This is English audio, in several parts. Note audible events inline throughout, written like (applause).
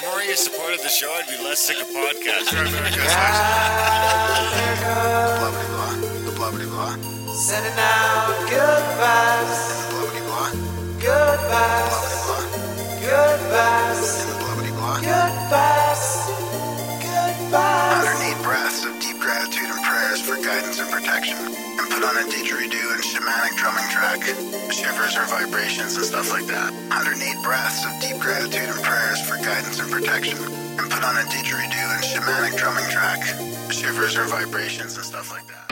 If more of you supported the show, I'd be less sick of podcasts. Blah blah blah. The blah blah blah. Sending out good vibes, Blah blah blah. good vibes, And put on a didgeridoo and shamanic drumming track. Shivers or vibrations and stuff like that. 108 breaths of deep gratitude and prayers for guidance and protection. And put on a didgeridoo and shamanic drumming track. Shivers or vibrations and stuff like that.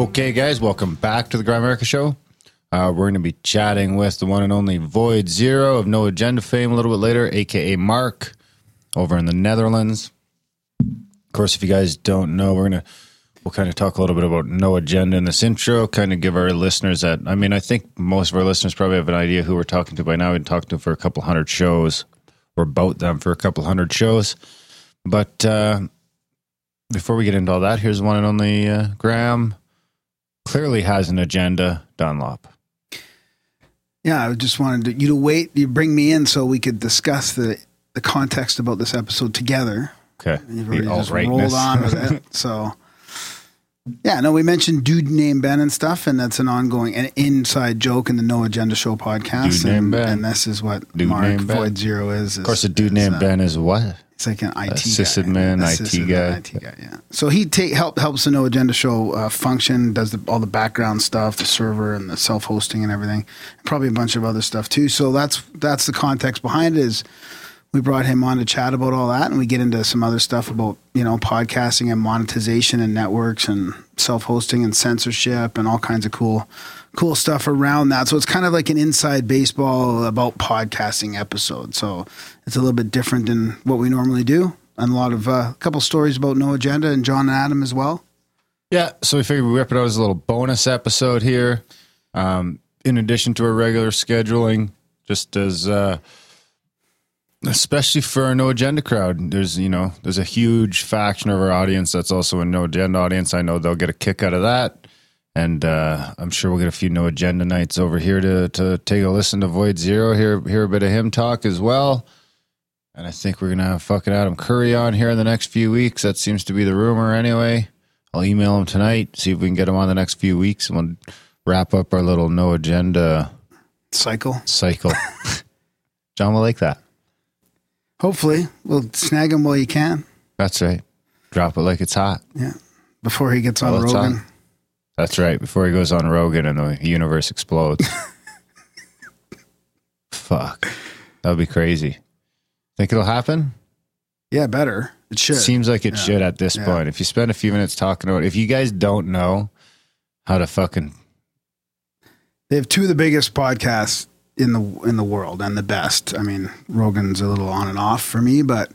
Okay, guys, welcome back to the Grimerica Show. Uh, we're going to be chatting with the one and only Void Zero of No Agenda fame a little bit later, aka Mark, over in the Netherlands. Of course, if you guys don't know, we're going to we'll kind of talk a little bit about No Agenda in this intro, kind of give our listeners that. I mean, I think most of our listeners probably have an idea who we're talking to by now. We've talking to for a couple hundred shows, or about them for a couple hundred shows. But uh, before we get into all that, here's one and only uh, Graham clearly has an agenda, Dunlop. Yeah, I just wanted to, you to wait. You bring me in so we could discuss the the context about this episode together. Okay. You've The just rolled on with it. (laughs) So, yeah, no, we mentioned dude named Ben and stuff, and that's an ongoing an inside joke in the No Agenda Show podcast. Dude named and, Ben. and this is what Dude Mark named Ben. Void Zero is. Of course, a dude named uh, Ben is what? It's like an IT sysadmin, guy. IT sysadmin, guy. IT guy. Yeah. So he take help helps the No Agenda Show uh, function, does the, all the background stuff, the server and the self hosting and everything, probably a bunch of other stuff too. So that's that's the context behind it. Is we brought him on to chat about all that, and we get into some other stuff about you know podcasting and monetization and networks and self hosting and censorship and all kinds of cool cool stuff around that. So it's kind of like an inside baseball about podcasting episode. So it's a little bit different than what we normally do. And a lot of uh, a couple stories about No Agenda and John and Adam as well. Yeah. So we figured we whip it out as a little bonus episode here. Um, in addition to our regular scheduling, just as uh, especially for our no agenda crowd, there's you know there's a huge faction of our audience that's also a no agenda audience. I know they'll get a kick out of that, and uh, I'm sure we'll get a few no agenda knights over here to to take a listen to Void Zero, hear hear a bit of him talk as well. And I think we're gonna have fucking Adam Curry on here in the next few weeks. That seems to be the rumor anyway. I'll email him tonight, see if we can get him on the next few weeks, and we'll wrap up our little no agenda Cycle. cycle. (laughs) John will like that. Hopefully, we'll snag him while you can. That's right. Drop it like it's hot. Yeah. Before he gets on Well, Rogan. That's right. Before he goes on Rogan and the universe explodes. (laughs) Fuck. That would be crazy. Think it'll happen? Yeah, better. It should. Seems like it Yeah. should at this Yeah. point. If you spend a few minutes talking about it, if you guys don't know how to fucking They have two of the biggest podcasts in the in the world and the best. I mean, Rogan's a little on and off for me, but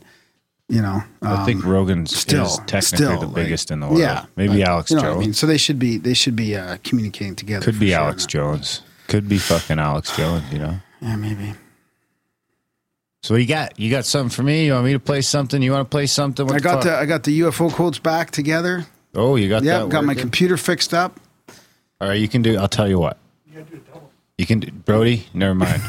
you know, I think um, Rogan's still- is technically still, the like- biggest in the world. yeah, Maybe but, Alex you know Jones. I mean, so they should be they should be uh, communicating together. Could be sure. Alex Jones. Could be fucking Alex Jones, you know? Yeah, maybe. So what you got? You got something for me? You want me to play something? You want to play something? What I the got fuck? the I got the UFO quotes back together. Oh, you got Yeah, that? got my computer fixed up. All right, you can do. I'll tell you what. You can do, Brody. Never mind.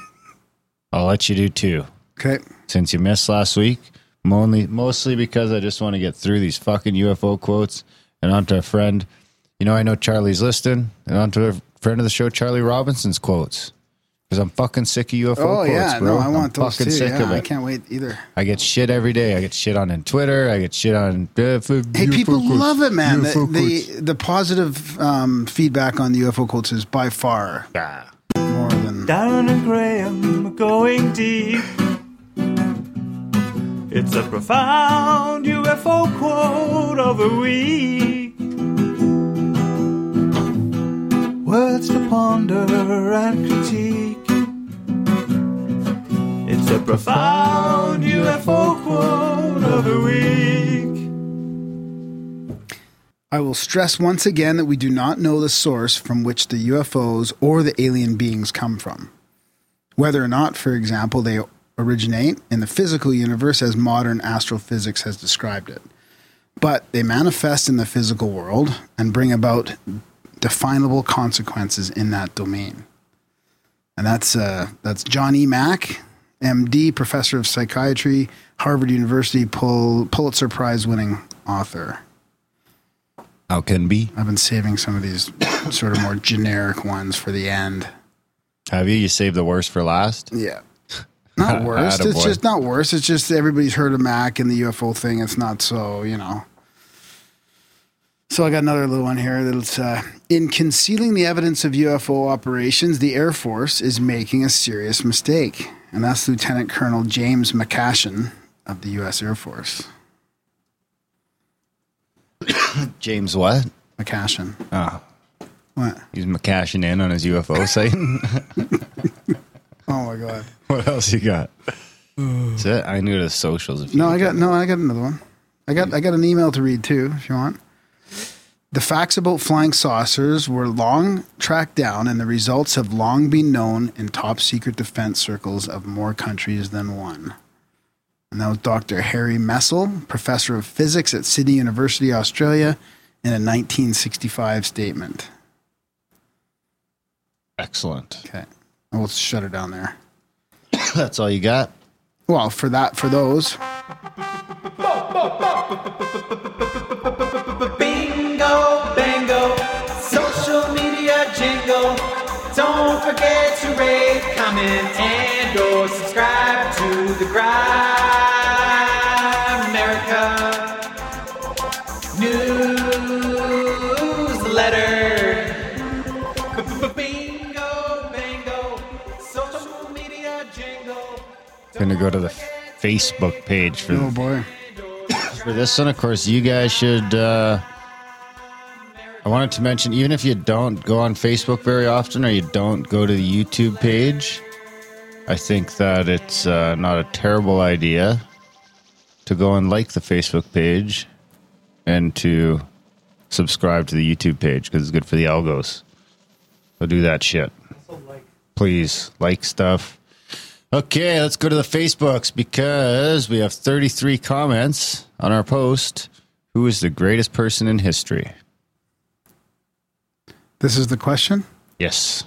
(laughs) I'll let you do two. Okay. Since you missed last week, mostly mostly because I just want to get through these fucking UFO quotes and onto a friend. You know, I know Charlie's listening, and onto a friend of the show, Charlie Robinson's quotes. Because I'm fucking sick of UFO Oh quotes, yeah, bro. no, I I'm want those fucking too. sick Yeah, of I can't wait either. I get shit every day. I get shit on in Twitter. I get shit on. Uh, for Hey, UFO people quotes. love it, man. The, the the positive um, feedback on the UFO quotes is by far Ah. more than Down and Graham going deep. It's a profound UFO quote of the week. Words to ponder and critique. It's a profound UFO quote of the week. I will stress once again that we do not know the source from which the UFOs or the alien beings come from. whether or not, for example, they originate in the physical universe as modern astrophysics has described it. But they manifest in the physical world and bring about definable consequences in that domain. And that's uh, that's John E. Mack, MD, professor of psychiatry, Harvard University, Pul- Pulitzer Prize winning author. How can be? I've been saving some of these sort of more generic ones for the end. Have you? You saved the worst for last? Yeah. Not (laughs) worst. It's just not worse. It's just everybody's heard of Mack and the UFO thing. It's not so, you know. So I got another little one here that's uh, in concealing the evidence of UFO operations, the Air Force is making a serious mistake. And that's Lieutenant Colonel James McCashin of the U.S. Air Force. (coughs) James what? McCashin. Ah. What? he's cashing in on his UFO site. (laughs) Oh my God. (laughs) what else you got? (sighs) That's it. I knew the socials. If No, I got no. I got another one. I got I got an email to read too, if you want. The facts about flying saucers were long tracked down, and the results have long been known in top secret defense circles of more countries than one. And that was Dr. Harry Messel, professor of physics at Sydney University, Australia, in a 1965 statement. excellent. Okay, Oh, we'll shut it down there. (coughs) That's all you got. Well, for that, for those, Bingo, bango, social media jingle. Don't forget to rate, comment, and or subscribe to the Grime Gonna go to the Facebook page for oh boy, for this one. Of course, you guys should. Uh, I wanted to mention, even if you don't go on Facebook very often, or you don't go to the YouTube page, I think that it's uh, not a terrible idea to go and like the Facebook page and to subscribe to the YouTube page because it's good for the algos. So do that shit. Please like stuff. Okay, let's go to the Facebooks because we have 33 comments on our post. Who is the greatest person in history? this is the question. Yes.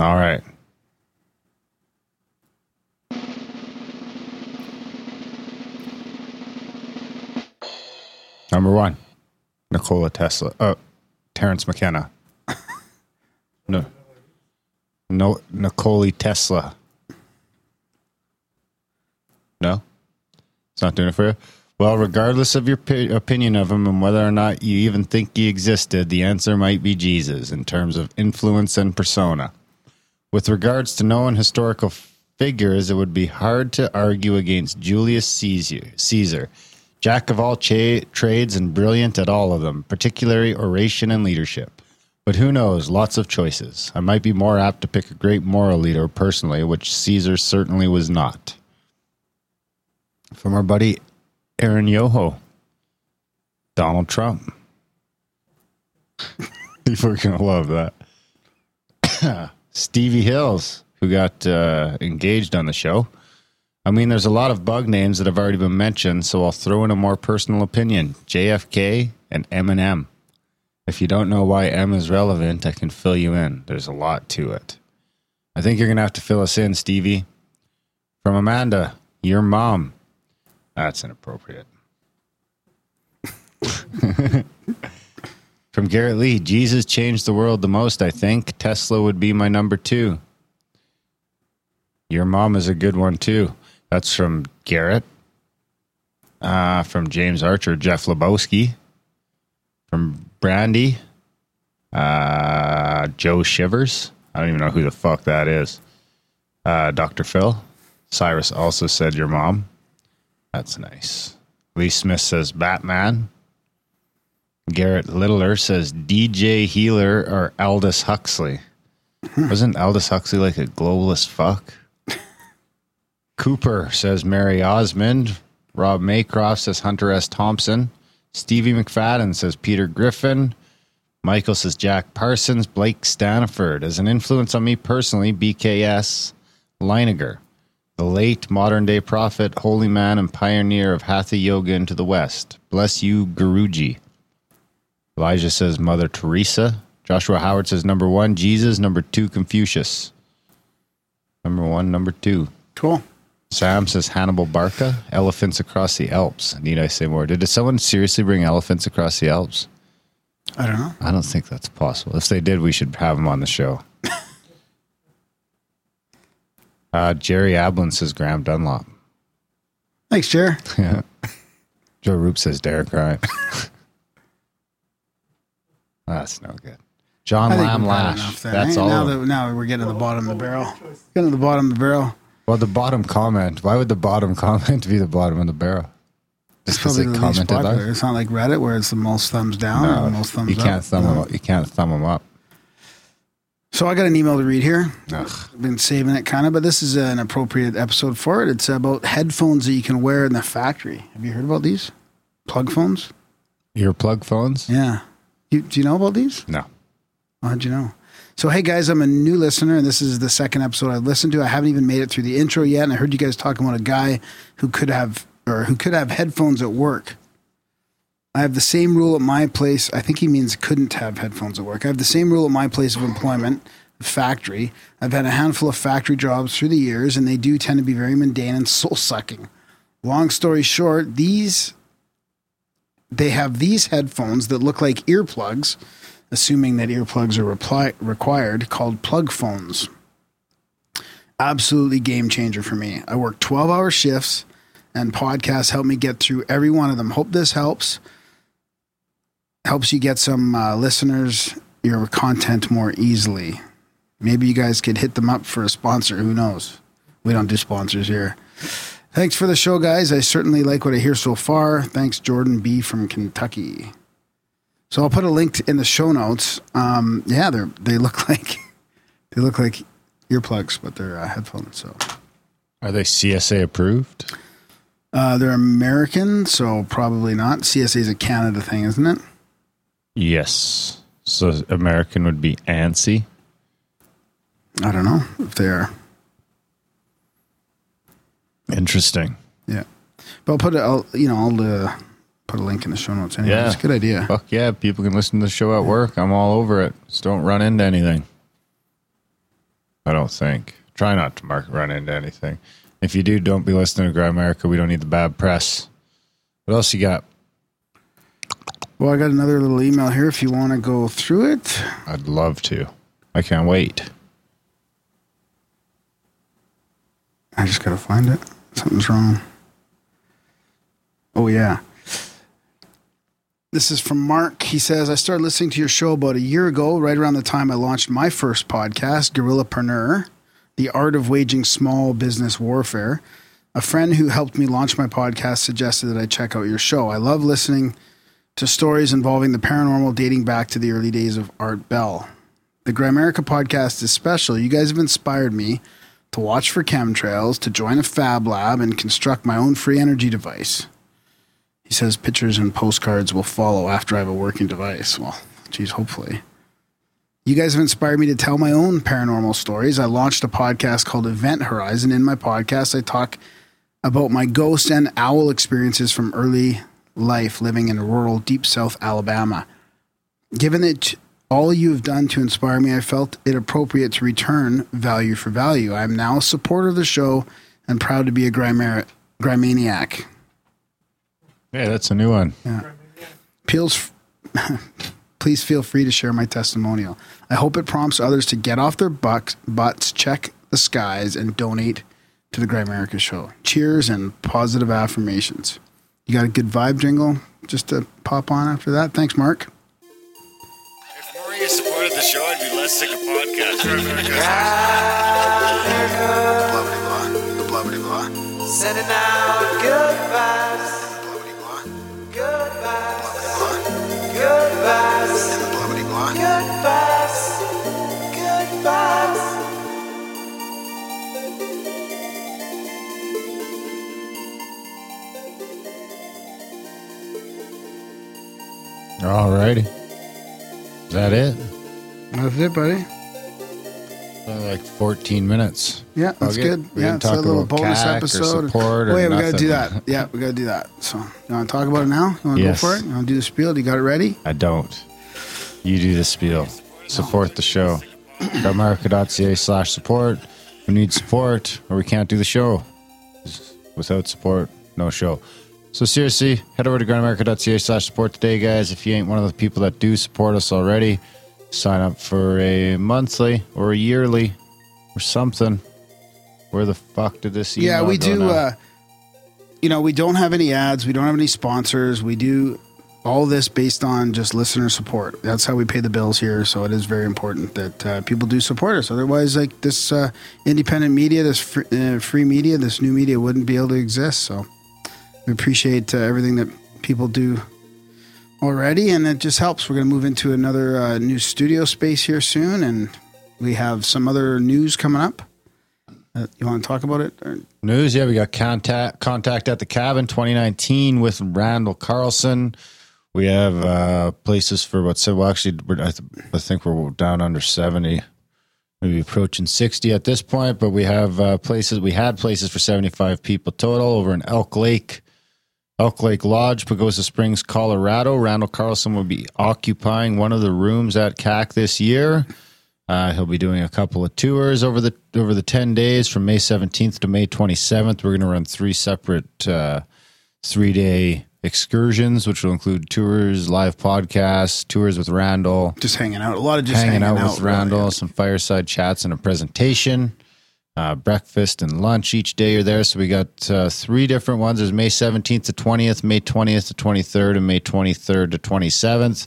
All right. Number one, Nikola Tesla. Uh, Terence McKenna. (laughs) No. No, Nikola Tesla. No? It's not doing it for you? Well, regardless of your pi- opinion of him and whether or not you even think he existed, the answer might be Jesus in terms of influence and persona. With regards to known historical figures, it would be hard to argue against Julius Caesar, Caesar jack of all cha- trades and brilliant at all of them, particularly oration and leadership. But who knows? Lots of choices. I might be more apt to pick a great moral leader personally, which Caesar certainly was not. From our buddy Aaron Yoho, Donald Trump. People are going to love that. (coughs) Stevie Hills, who got uh, engaged on the show. I mean, there's a lot of bug names that have already been mentioned, so I'll throw in a more personal opinion JFK and Eminem. If you don't know why M is relevant, I can fill you in. There's a lot to it. I think you're going to have to fill us in, Stevie. From Amanda, your mom. That's inappropriate. From Garrett Lee, Jesus changed the world the most, I think. Tesla would be my number two. Your mom is a good one, too. That's from Garrett. Uh, from James Archer, Jeff Lebowski. From Brandy, uh, Joe Shivers. I don't even know who the fuck that is. Uh, Dr. Phil. Cyrus also said your mom. That's nice. Lee Smith says Batman. Garrett Littler says DJ Healer or Aldous Huxley. Wasn't Aldous Huxley like a globalist fuck? Cooper says Mary Osmond. Rob Maycroft says Hunter S. Thompson. Stevie McFadden says Peter Griffin. Michael says Jack Parsons, Blake Stanford. As an influence on me personally, BKS Iyengar, the late modern day prophet, holy man, and pioneer of Hatha yoga into the West. Bless you, Guruji. Elijah says Mother Teresa. Joshua Howard says number one, Jesus. Number two, Confucius. Number one, number two. Cool. Sam says Hannibal Barca, elephants across the Alps. Need I say more? Did someone seriously bring elephants across the Alps? I don't know. I don't think that's possible. If they did, we should have them on the show. (laughs) uh, Jerry Ablin says Graham Dunlop. Thanks, Jerry. (laughs) Yeah. Joe Roop says Derek Grimes. (laughs) that's no good. John Lamb Lash. That's eh? all. Now that now we're getting to the bottom of the barrel. Getting to the bottom of the barrel. Well, the bottom comment. Why would the bottom (laughs) comment be the bottom of the barrel? Just It's because probably they the commented. It's not like Reddit where it's the most thumbs down or the most thumbs you can't up. thumb No. them up. You can't thumb them up. So I got an email to read here. Ugh. I've been saving it kind of, but this is an appropriate episode for it. It's about headphones that you can wear in the factory. Have you heard about these? Plug phones? Your plug phones? Yeah. You, do you know about these? No. How'd you know? So, hey guys, I'm a new listener, and this is the second episode I've listened to. I haven't even made it through the intro yet, and I heard you guys talking about a guy who could have or who could have headphones at work. I have the same rule at my place. I think he means couldn't have headphones at work. I have the same rule at my place of employment, the factory. I've had a handful of factory jobs through the years, and they do tend to be very mundane and (laughs) soul sucking. Long story short, these they have these headphones that look like earplugs assuming that earplugs are reply, required, called plug phones. Absolutely game changer for me. I work 12 hour shifts, and podcasts help me get through every one of them. Hope this helps. Helps you get some uh, listeners your content more easily. Maybe you guys could hit them up for a sponsor. Who knows? We don't do sponsors here. Thanks for the show, guys. I certainly like what I hear so far. Thanks, Jordan B. from Kentucky. So I'll put a link in the show notes. Um, yeah, they they look (laughs) like they look like earplugs, but they're uh, headphones. So Are they CSA approved? uh, they're American, so probably not. CSA is a Canada thing, isn't it? Yes. So American would be ANSI. I don't know if they are. Interesting. Yeah, but I'll put it. I'll you know I'll uh, put a link in the show notes. Anyway, Yeah. it's a good idea. Fuck yeah, people can listen to the show at work. I'm all over it. Just don't run into anything. I don't think. Try not to mark run into anything. If you do, don't be listening to Grimerica. We don't need the bad press. What else you got? Well, I got another little email here. If you want to go through it, I'd love to. I can't wait. I just gotta find it. Something's wrong. Oh yeah. This is from Mark. He says, I started listening to your show about a year ago, right around the time I launched my first podcast, Gorillapreneur, The Art of Waging Small Business Warfare. A friend who helped me launch my podcast suggested that I check out your show. I love listening to stories involving the paranormal dating back to the early days of Art Bell. The Grimerica podcast is special. You guys have inspired me to watch for chemtrails, to join a fab lab, and construct my own free energy device. He says pictures and postcards will follow after I have a working device. Well, geez, hopefully. You guys have inspired me to tell my own paranormal stories. I launched a podcast called Event Horizon. In my podcast, I talk about my ghost and owl experiences from early life living in rural deep south Alabama. Given that all you have done to inspire me, I felt it appropriate to return value for value. I am now a supporter of the show and proud to be a Grimer- Grimaniac. Hey, that's a new one. Yeah. Peels, (laughs) please feel free to share my testimonial. I hope it prompts others to get off their bucks, butts, check the skies, and donate to the Grimerica show. Cheers and positive affirmations. You got a good vibe jingle just to pop on after that? Thanks, Mark. If more you supported the show, I'd be less sick of podcasting. Blubbity blah. The blubbity blah. Sending out good Alrighty. Is that it? That's it, buddy. Uh, like 14 minutes. Yeah, that's Okay. good. We yeah, it's a little about bonus or episode. oh, or yeah, we got to do that. Yeah, we got to do that. So, you want to talk about it now? You want to Yes. go for it? You want to do the spiel? You got it ready? I don't. You do the spiel. Support the show. America.ca slash support. We need support or we can't do the show. Without support, no show. So seriously, head over to grimerica.ca slash support today, guys. If you ain't one of the people that do support us already, sign up for a monthly or a yearly or something. Where the fuck did this yeah, we do. Uh, you know, we don't have any ads. We don't have any sponsors. We do all this based on just listener support. That's how we pay the bills here. So it is very important that uh, people do support us. Otherwise, like this uh, independent media, this free, uh, free media, this new media wouldn't be able to exist. So we appreciate uh, everything that people do already, and it just helps. We're going to move into another uh, new studio space here soon, and we have some other news coming up. Uh, you want to talk about it? Or? News, yeah, we got contact contact at the cabin 2019 with Randall Carlson. We have uh, places for what said. Well, actually, I, th- I think we're down under 70, maybe approaching 60 at this point. But we have uh, places. We had places for 75 people total over in Elk Lake, Elk Lake Lodge, Pagosa Springs, Colorado. Randall Carlson will be occupying one of the rooms at CAC this year. Uh, he'll be doing a couple of tours over the over the ten days from May 17th to May 27th. We're going to run three separate uh, three day excursions, which will include tours, live podcasts, tours with Randall, Just hanging out. A lot of just hanging, out, with really. Randall, some fireside chats, and a presentation. Uh, breakfast and lunch each day are there. So we got uh, three different ones. There's May 17th to 20th, May 20th to 23rd, and May 23rd to 27th.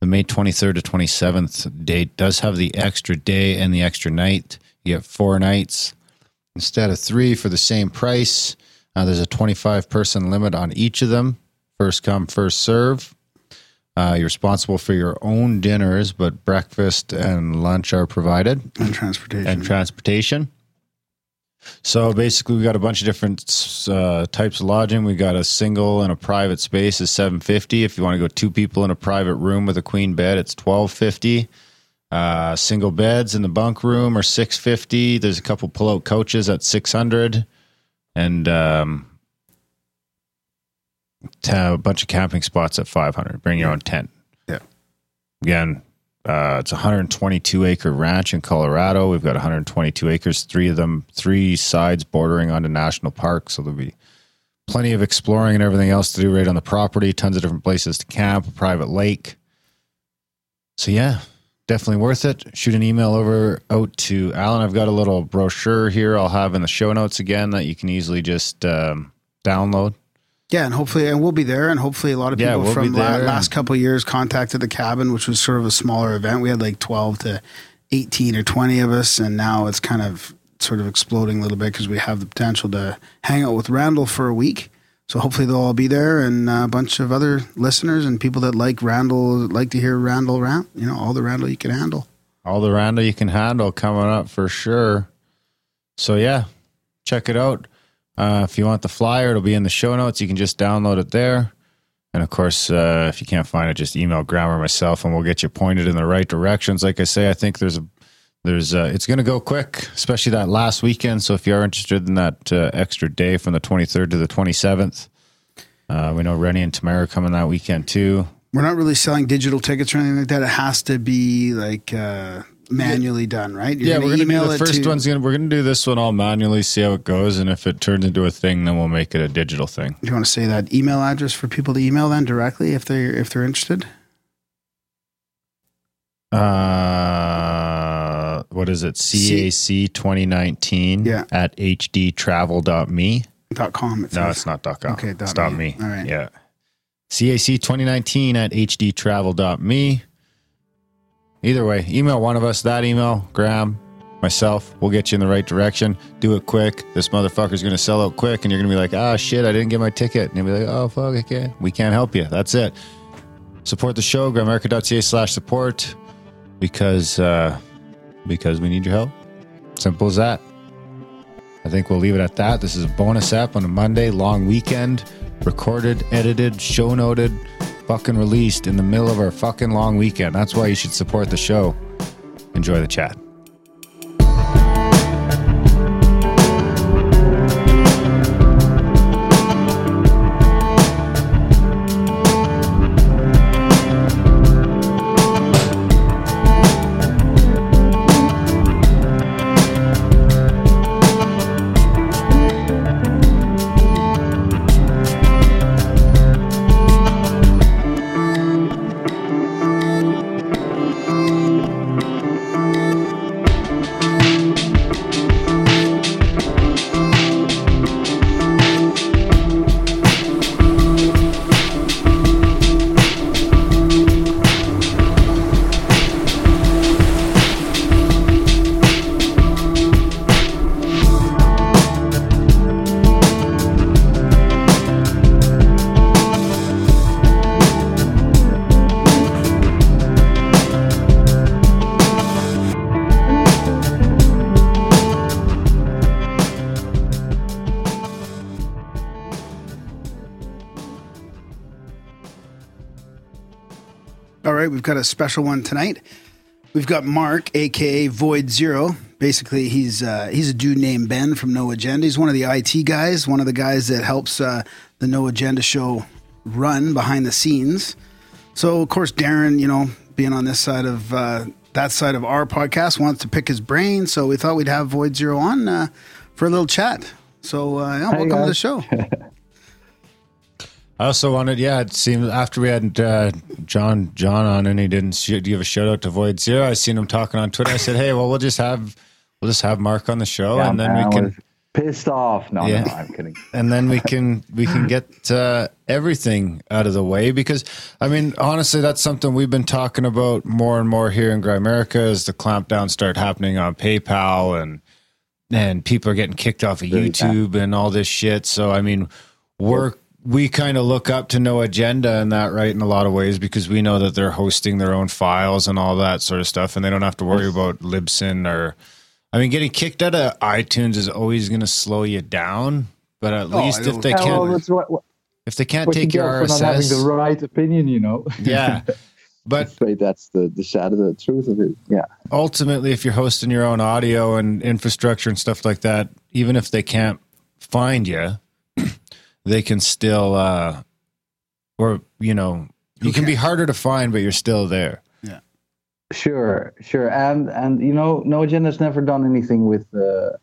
The May 23rd to 27th date does have the extra day and the extra night. You get four nights instead of three for the same price. Uh, there's a 25 person limit on each of them. First come, first serve. Uh, you're responsible for your own dinners, but breakfast and lunch are provided And transportation. and transportation. So basically, we got a bunch of different uh, types of lodging. We got a single and a private space is seven fifty. If you want to go two people in a private room with a queen bed, it's twelve fifty. Uh, single beds in the bunk room are six fifty. There's a couple pull out couches at six hundred, and um, a bunch of camping spots at five hundred. Bring your own tent. Yeah. Again, uh, it's a 122 acre ranch in Colorado. We've got 122 acres, three of them, three sides bordering onto national park. So there'll be plenty of exploring and everything else to do right on the property. Tons of different places to camp, a private lake. So yeah, definitely worth it. Shoot an email over out to Alan. I've got a little brochure here. I'll have in the show notes again that you can easily just um, download. Yeah, and hopefully, and we'll be there, and hopefully, a lot of Yeah, people we'll from la- last couple of years contacted the cabin, which was sort of a smaller event. We had like twelve to eighteen or twenty of us, and now it's kind of sort of exploding a little bit because we have the potential to hang out with Randall for a week. So hopefully they'll all be there, and a bunch of other listeners and people that like Randall, like to hear Randall rant. You know, all the Randall you can handle. all the Randall you can handle coming up for sure. So yeah, check it out. Uh, if you want the flyer, it'll be in the show notes. You can just download it there. And of course, uh, if you can't find it, just email Grammar myself, and we'll get you pointed in the right directions. Like I say, I think there's a there's uh, it's going to go quick, especially that last weekend. So if you are interested in that uh, extra day from the 23rd to the 27th, uh, we know Rennie and Tamara are coming that weekend too. We're not really selling digital tickets or anything like that. It has to be like uh, manually done, right? You're yeah, we're gonna email do the first to- one's gonna we're gonna do this one all manually, see how it goes, and if it turns into a thing, then we'll make it a digital thing. Do you want to say that email address for people to email then directly if they are if they're interested? Uh, what is it? CAC 2019 Yeah. at hdtravel.me. Dot com. It No, says. it's not dot .com. Okay, dot it's me. .me. All right. Yeah. CAC 2019 at hdtravel.me. Either way, email one of us. That email, Graham, myself, we'll get you in the right direction. Do it quick. This motherfucker's going to sell out quick, and you're going to be like, ah, shit, I didn't get my ticket. And you'll be like, oh, fuck, I can't. We can't help you. That's it. Support the show, grimerica.ca slash support, because, uh, because we need your help. Simple as that. I think we'll leave it at that. This is a bonus app on a Monday, long weekend, recorded, edited, show noted, fucking released in the middle of our fucking long weekend. That's why you should support the show. Enjoy the chat. All right, we've got a special one tonight. We've got Mark, aka Void Zero. Basically, he's uh, he's a dude named Ben from No Agenda. He's one of the IT guys, one of the guys that helps uh, the No Agenda show run behind the scenes. So, of course, Darren, you know, being on this side of uh, that side of our podcast, wants to pick his brain. So we thought we'd have Void Zero on uh, for a little chat. So, uh, yeah, welcome to the show. (laughs) I also wanted, yeah, it seemed after we had uh, John John on and he didn't sh- give a shout out to Void Zero. I seen him talking on Twitter. I said, hey, well, we'll just have we'll just have Mark on the show, Yeah, and then man, we I can was pissed off. No, Yeah. no, I'm kidding. (laughs) and then we can we can (laughs) get uh, everything out of the way because I mean honestly that's something we've been talking about more and more here in Grimerica as the clampdown start happening on PayPal and and people are getting kicked off of YouTube and all this shit. So I mean we're we kind of look up to no agenda in that right in a lot of ways because we know that they're hosting their own files and all that sort of stuff and they don't have to worry about Libsyn or I mean getting kicked out of iTunes is always going to slow you down but at Oh, least if they can't what, what, if they can't you take get your not having the right opinion, you know. (laughs) yeah. But that's the, the sad of the truth of it. yeah, ultimately, if you're hosting your own audio and infrastructure and stuff like that, even if they can't find you, they can still, uh, or you know, you can be harder to find, but you're still there. Yeah. Sure, sure, and and you know, No Agenda's never done anything with uh,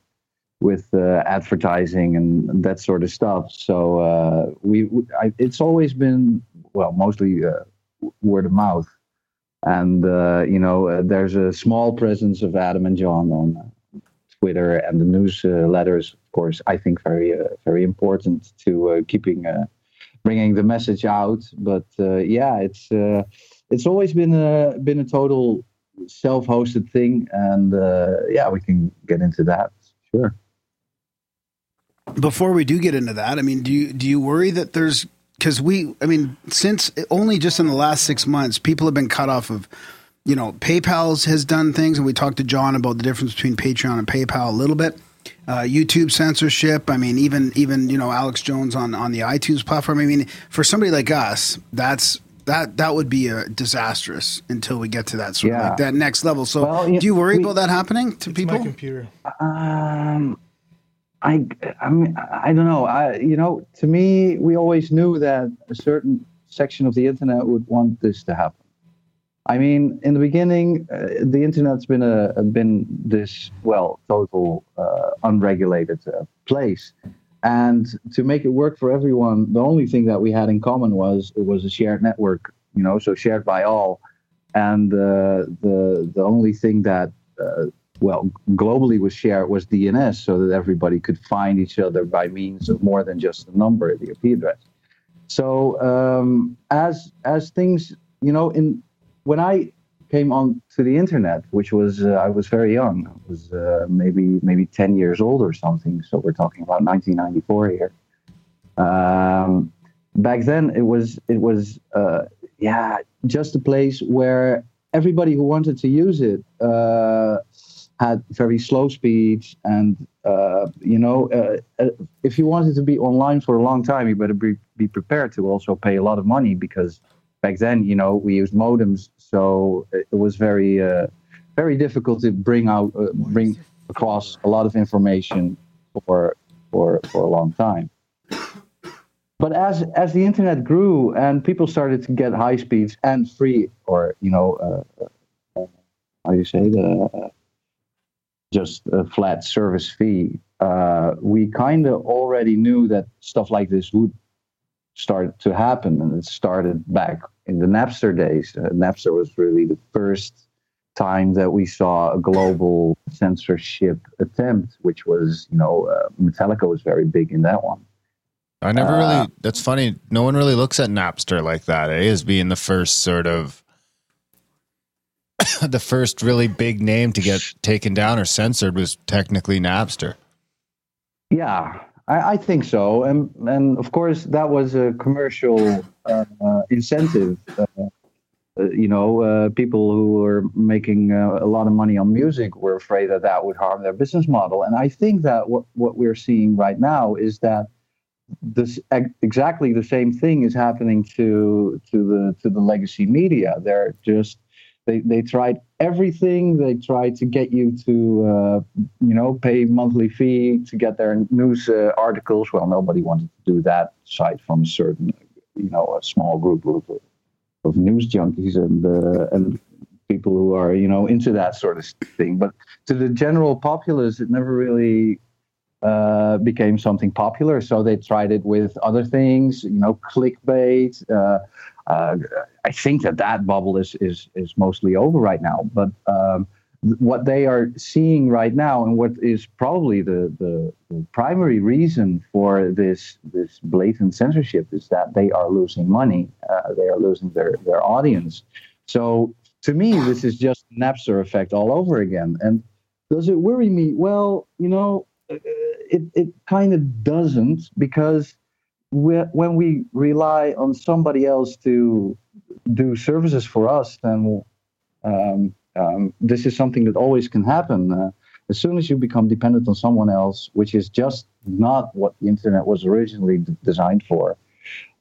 with uh, advertising and that sort of stuff. So uh, we, we I, it's always been well, mostly uh, word of mouth, and uh, you know, uh, there's a small presence of Adam and John on. Uh, Twitter and the newsletters, of course, I think very, uh, very important to uh, keeping, uh, bringing the message out. But uh, yeah, it's uh, it's always been a been a total self-hosted thing, and uh, yeah, we can get into that. Sure. before we do get into that, I mean, do you do you worry that there's because we, I mean, since only just in the last six months, people have been cut off of, you know, PayPal's has done things, and we talked to John about the difference between Patreon and PayPal a little bit. Uh, YouTube censorship. I mean, even even you know Alex Jones on on the iTunes platform. I mean, for somebody like us, that's that that would be uh, disastrous until we get to that sort of like that next level. So, Well, yeah, do you worry we- about that happening to It's people? my computer. Um, I, I mean, I don't know. I, you know, to me, we always knew that a certain section of the internet would want this to happen. I mean, in the beginning, uh, the internet's been a, been this well, total uh, unregulated uh, place, and to make it work for everyone, the only thing that we had in common was it was a shared network. You know, so shared by all, and uh, the the only thing that uh, well, globally was shared was DNS so that everybody could find each other by means of more than just the number, the IP address. So um, as as things, you know, in when I came on to the internet, which was uh, I was very young, I was uh, maybe maybe ten years old or something. So we're talking about 1994 here. Um, back then, it was it was uh, yeah just a place where everybody who wanted to use it uh, had very slow speeds and uh, you know uh, if you wanted to be online for a long time you better be, be prepared to also pay a lot of money because back then, you know, we used modems, so it was very uh, very difficult to bring out uh, bring across a lot of information for for for a long time. But as as the internet grew and people started to get high speeds and free, or you know, uh, uh, how do you say the uh, just a flat service fee, uh, we kind of already knew that stuff like this would start to happen, and it started back in the Napster days. Uh, Napster was really the first time that we saw a global censorship attempt, which was, you know, uh, Metallica was very big in that one. I never Uh, really. That's funny. No one really looks at Napster like that. Eh? As being the first sort of (coughs) the first really big name to get taken down or censored was technically Napster. Yeah, I, I think so, and and of course that was a commercial uh, incentive. Uh, uh, you know, uh, people who were making uh, a lot of money on music were afraid that that would harm their business model, and I think that what what we're seeing right now is that this ex- exactly the same thing is happening to to the to the legacy media. They're just they they tried everything. They tried to get you to uh, you know pay monthly fee to get their news uh, articles. Well, nobody wanted to do that aside from a certain you know a small group of of news junkies and uh, and people who are you know into that sort of thing. But to the general populace, it never really uh, became something popular. So they tried it with other things, you know, clickbait. Uh, uh, I think that that bubble is is is mostly over right now. But um, what they are seeing right now, and what is probably the, the the primary reason for this this blatant censorship, is that they are losing money. Uh, they are losing their their audience. So to me, this is just Napster effect all over again. And does it worry me? Well, you know, uh, it it kind of doesn't because when we rely on somebody else to do services for us, then um, um, this is something that always can happen. Uh, as soon as you become dependent on someone else, which is just not what the internet was originally d- designed for,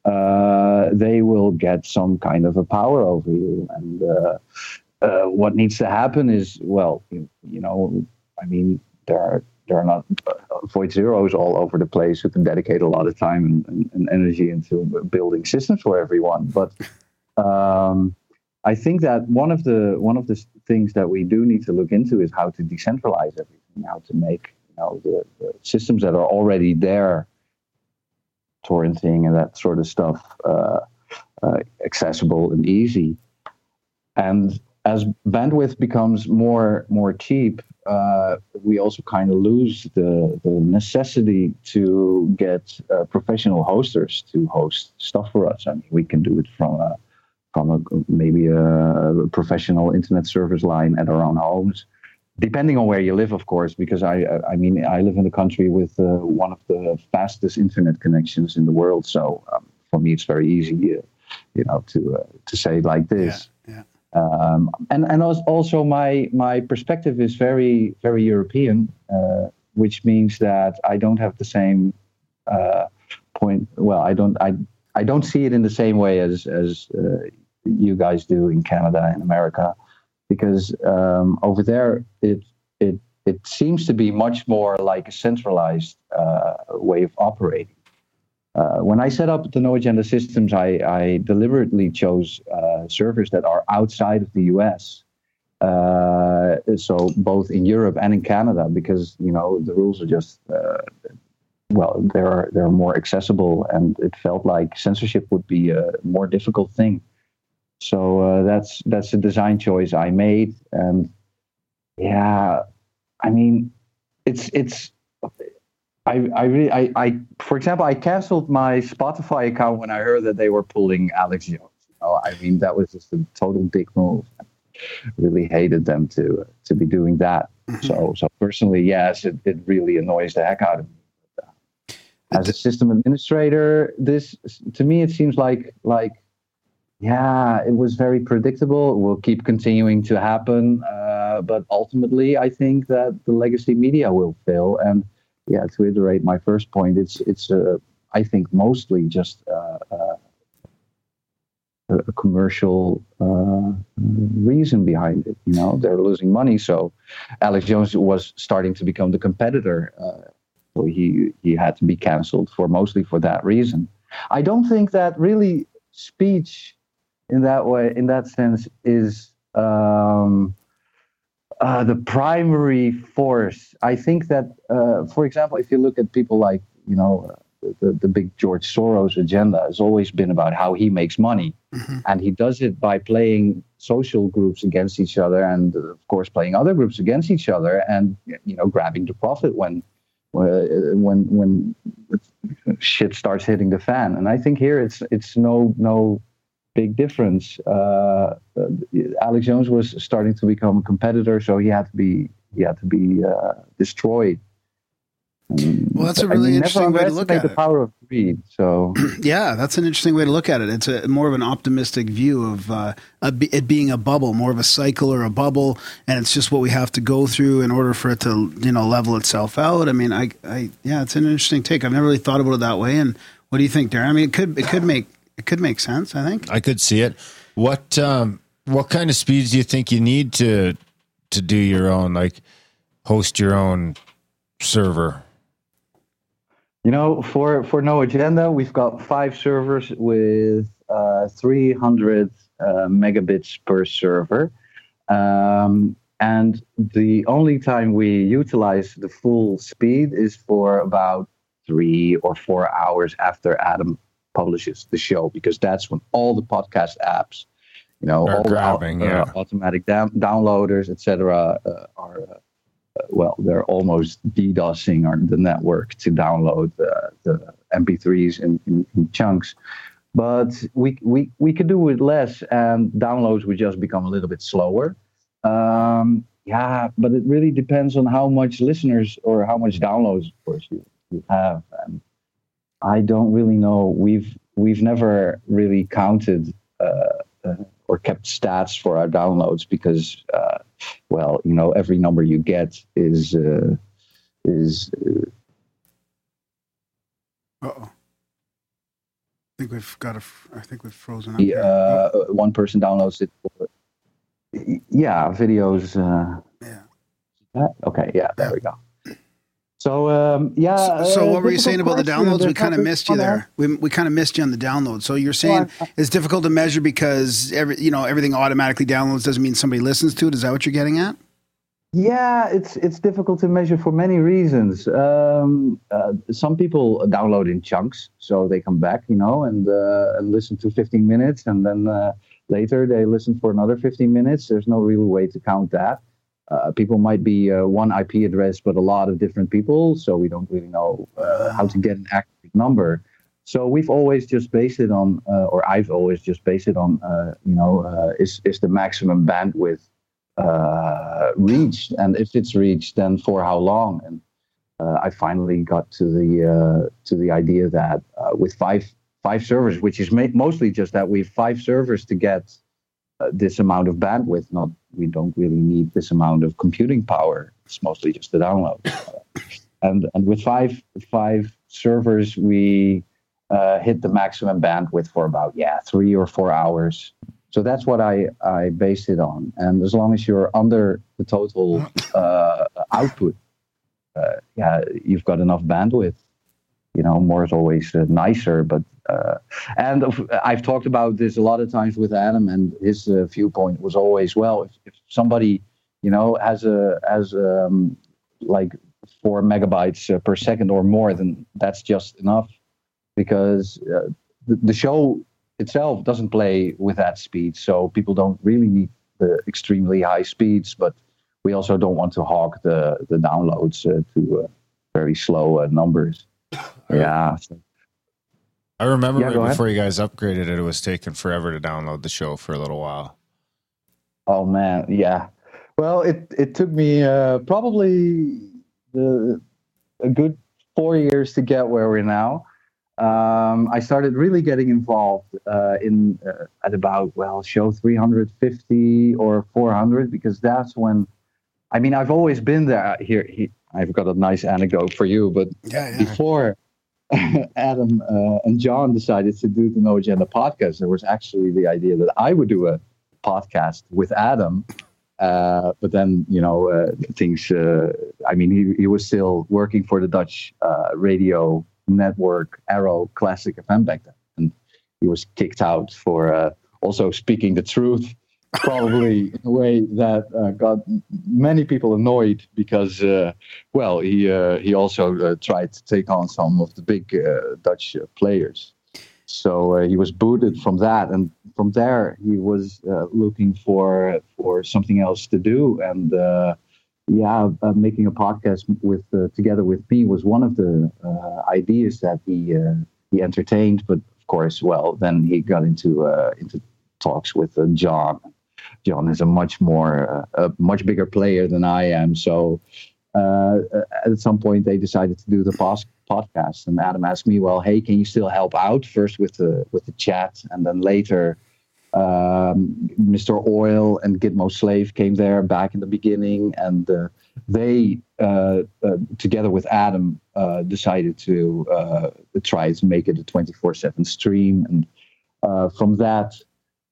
uh, they will get some kind of a power over you. And uh, uh, what needs to happen is, well, you, you know, I mean, there are there are not uh, void zeros all over the place who can dedicate a lot of time and, and, and energy into building systems for everyone. But um, I think that one of the one of the things that we do need to look into is how to decentralize everything, how to make you know the, the systems that are already there, torrenting and that sort of stuff, uh, uh, accessible and easy. And as bandwidth becomes more more cheap, uh, we also kind of lose the, the necessity to get uh, professional hosters to host stuff for us. I mean, we can do it from a, from a, maybe a professional internet service line at our own homes, depending on where you live, of course. Because I I mean I live in a country with uh, one of the fastest internet connections in the world, so um, for me it's very easy, uh, you know, to uh, to say like this yeah. Um, and and also my my perspective is very very European, uh, which means that I don't have the same uh, point. Well, I don't I I don't see it in the same way as as uh, you guys do in Canada and America, because um, over there it it it seems to be much more like a centralized uh, way of operating. Uh, when I set up the no agenda systems, I, I deliberately chose uh, servers that are outside of the US. Uh, so both in Europe and in Canada, because you know the rules are just uh, well, they're they're more accessible, and it felt like censorship would be a more difficult thing. So uh, that's that's a design choice I made, and yeah, I mean, it's it's I, I really, I, I, for example, I canceled my Spotify account when I heard that they were pulling Alex Jones. You know, I mean, that was just a total big move. Really hated them to to be doing that. So, so personally, yes, it, it really annoys the heck out of me. But, uh, As a system administrator, this to me it seems like like yeah, it was very predictable. It will keep continuing to happen, uh, but ultimately, I think that the legacy media will fail and yeah, to iterate my first point, it's it's uh, I think mostly just uh, uh, a, a commercial uh, reason behind it. You know, they're losing money, so Alex Jones was starting to become the competitor. Uh, so he he had to be cancelled for mostly for that reason. I don't think that really speech in that way, in that sense, is um, uh, the primary force. I think that, uh, for example, if you look at people like you know the, the big George Soros agenda has always been about how he makes money. Mm-hmm. And he does it by playing social groups against each other and, of course, playing other groups against each other and, you know, grabbing the profit when. uh, When when shit starts hitting the fan, and I think here it's it's no no big difference. Uh, Alex Jones was starting to become a competitor, so he had to be he had to be uh, destroyed. Well, that's a really you interesting way to look at the it. power of greed. So (clears throat) Yeah, that's an interesting way to look at it. It's a more of an optimistic view of uh, a, it being a bubble, more of a cycle or a bubble, and it's just what we have to go through in order for it to you know level itself out. I mean, I, I yeah, it's an interesting take. I've never really thought about it that way. And what do you think, Darren? I mean, it could it could make it could make sense. I think. I could see it. What um what kind of speeds do you think you need to to do your own like host your own server? You know, for for no agenda, we've got five servers with uh, 300 uh, megabits per server, um, and the only time we utilize the full speed is for about three or four hours after Adam publishes the show, because that's when all the podcast apps, you know, all the au- uh, yeah. automatic down- downloaders, etc., uh, are. Uh, well, they're almost DDoSing our, the network to download uh, the MP3s in, in, in chunks. But we, we, we could do with less, and downloads would just become a little bit slower. Um, yeah, but it really depends on how much listeners or how much downloads, of course, you, you have. I don't really know. We've we've never really counted uh, uh, or kept stats for our downloads because, uh, well, you know, every number you get is uh, is uh, oh. I think we've got a. f- I think we've frozen up. here. uh, one person downloads it. Yeah, videos. Uh, Yeah. okay, yeah, there we go. So um, yeah. So, so uh, what were you saying about the downloads? We kind of missed you there. We, we kind of missed you on the download. So you're saying Well, it's difficult to measure because every you know everything automatically downloads doesn't mean somebody listens to it. Is that what you're getting at? Yeah, it's it's difficult to measure for many reasons. Um, uh, some people download in chunks, so they come back, you know, and uh, and listen to 15 minutes, and then uh, later they listen for another 15 minutes. There's no real way to count that. Uh, people might be uh, one IP address, but a lot of different people, so we don't really know uh, how to get an accurate number. So we've always just based it on, uh, or I've always just based it on, uh, you know, uh, is is the maximum bandwidth reached, and if it's reached, then for how long? And I finally got to the to the idea that with five five servers, which is ma- mostly just that we have five servers to get this amount of bandwidth. Not we don't really need this amount of computing power. It's mostly just the download. Uh, (laughs) and and with five five servers, we uh, hit the maximum bandwidth for about yeah three or four hours. So that's what I, I based it on. And as long as you're under the total uh, output, uh, yeah, you've got enough bandwidth. You know, more is always uh, nicer. But uh, and I've talked about this a lot of times with Adam, and his uh, viewpoint was always, well, if, if somebody, you know, has a has um, like four megabytes uh, per second or more, then that's just enough because uh, the, the show itself doesn't play with that speed, so people don't really need the extremely high speeds. But we also don't want to hog the the downloads uh, to very slow numbers. Yeah, I remember Yeah, right before you guys upgraded it, it was taking forever to download the show for a little while. Oh man, yeah. Well, it it took me uh, probably the, a good four years to get where we're now. Um, I started really getting involved uh, in uh, at about well show 350 or 400 because that's when. I mean, I've always been there. Here, he, I've got a nice anecdote for you, but Yeah, yeah. before (laughs) Adam uh, and John decided to do the No Agenda podcast, there was actually the idea that I would do a podcast with Adam. Uh, but then, you know, uh, things, uh, I mean, he, he was still working for the Dutch uh, radio network Arrow Classic FM back then. And he was kicked out for uh, also speaking the truth probably in a way that uh, got many people annoyed because, uh, well, he uh, he also uh, tried to take on some of the big uh, Dutch uh, players. So he was booted from that, and from there he was looking for for something else to do. And yeah, making a podcast with together with me was one of the ideas that he he entertained. But of course, well, then he got into into talks with John John is a much more uh, a much bigger player than I am. So uh, at some point they decided to do the pos- podcast, and Adam asked me, "Well, hey, can you still help out first with the with the chat, and then later." Um, Mr. Oil and Gitmo Slave came there back in the beginning, and uh, they, uh, uh, together with Adam, uh, decided to try to make it a 24 7 stream. And from that,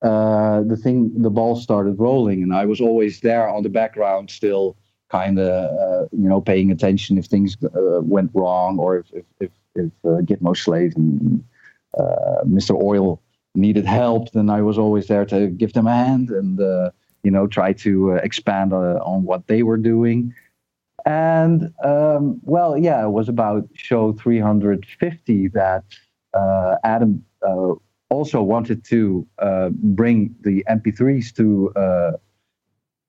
uh, the thing, the ball started rolling, and I was always there on the background, still kind of, uh, you know, paying attention if things uh, went wrong or if if if, if uh, Gitmo Slave and uh, Mr. Oil needed help, then I was always there to give them a hand and uh, you know try to expand on what they were doing. And um, well, yeah, it was about show 350 that Adam also wanted to uh, bring the MP3s to uh,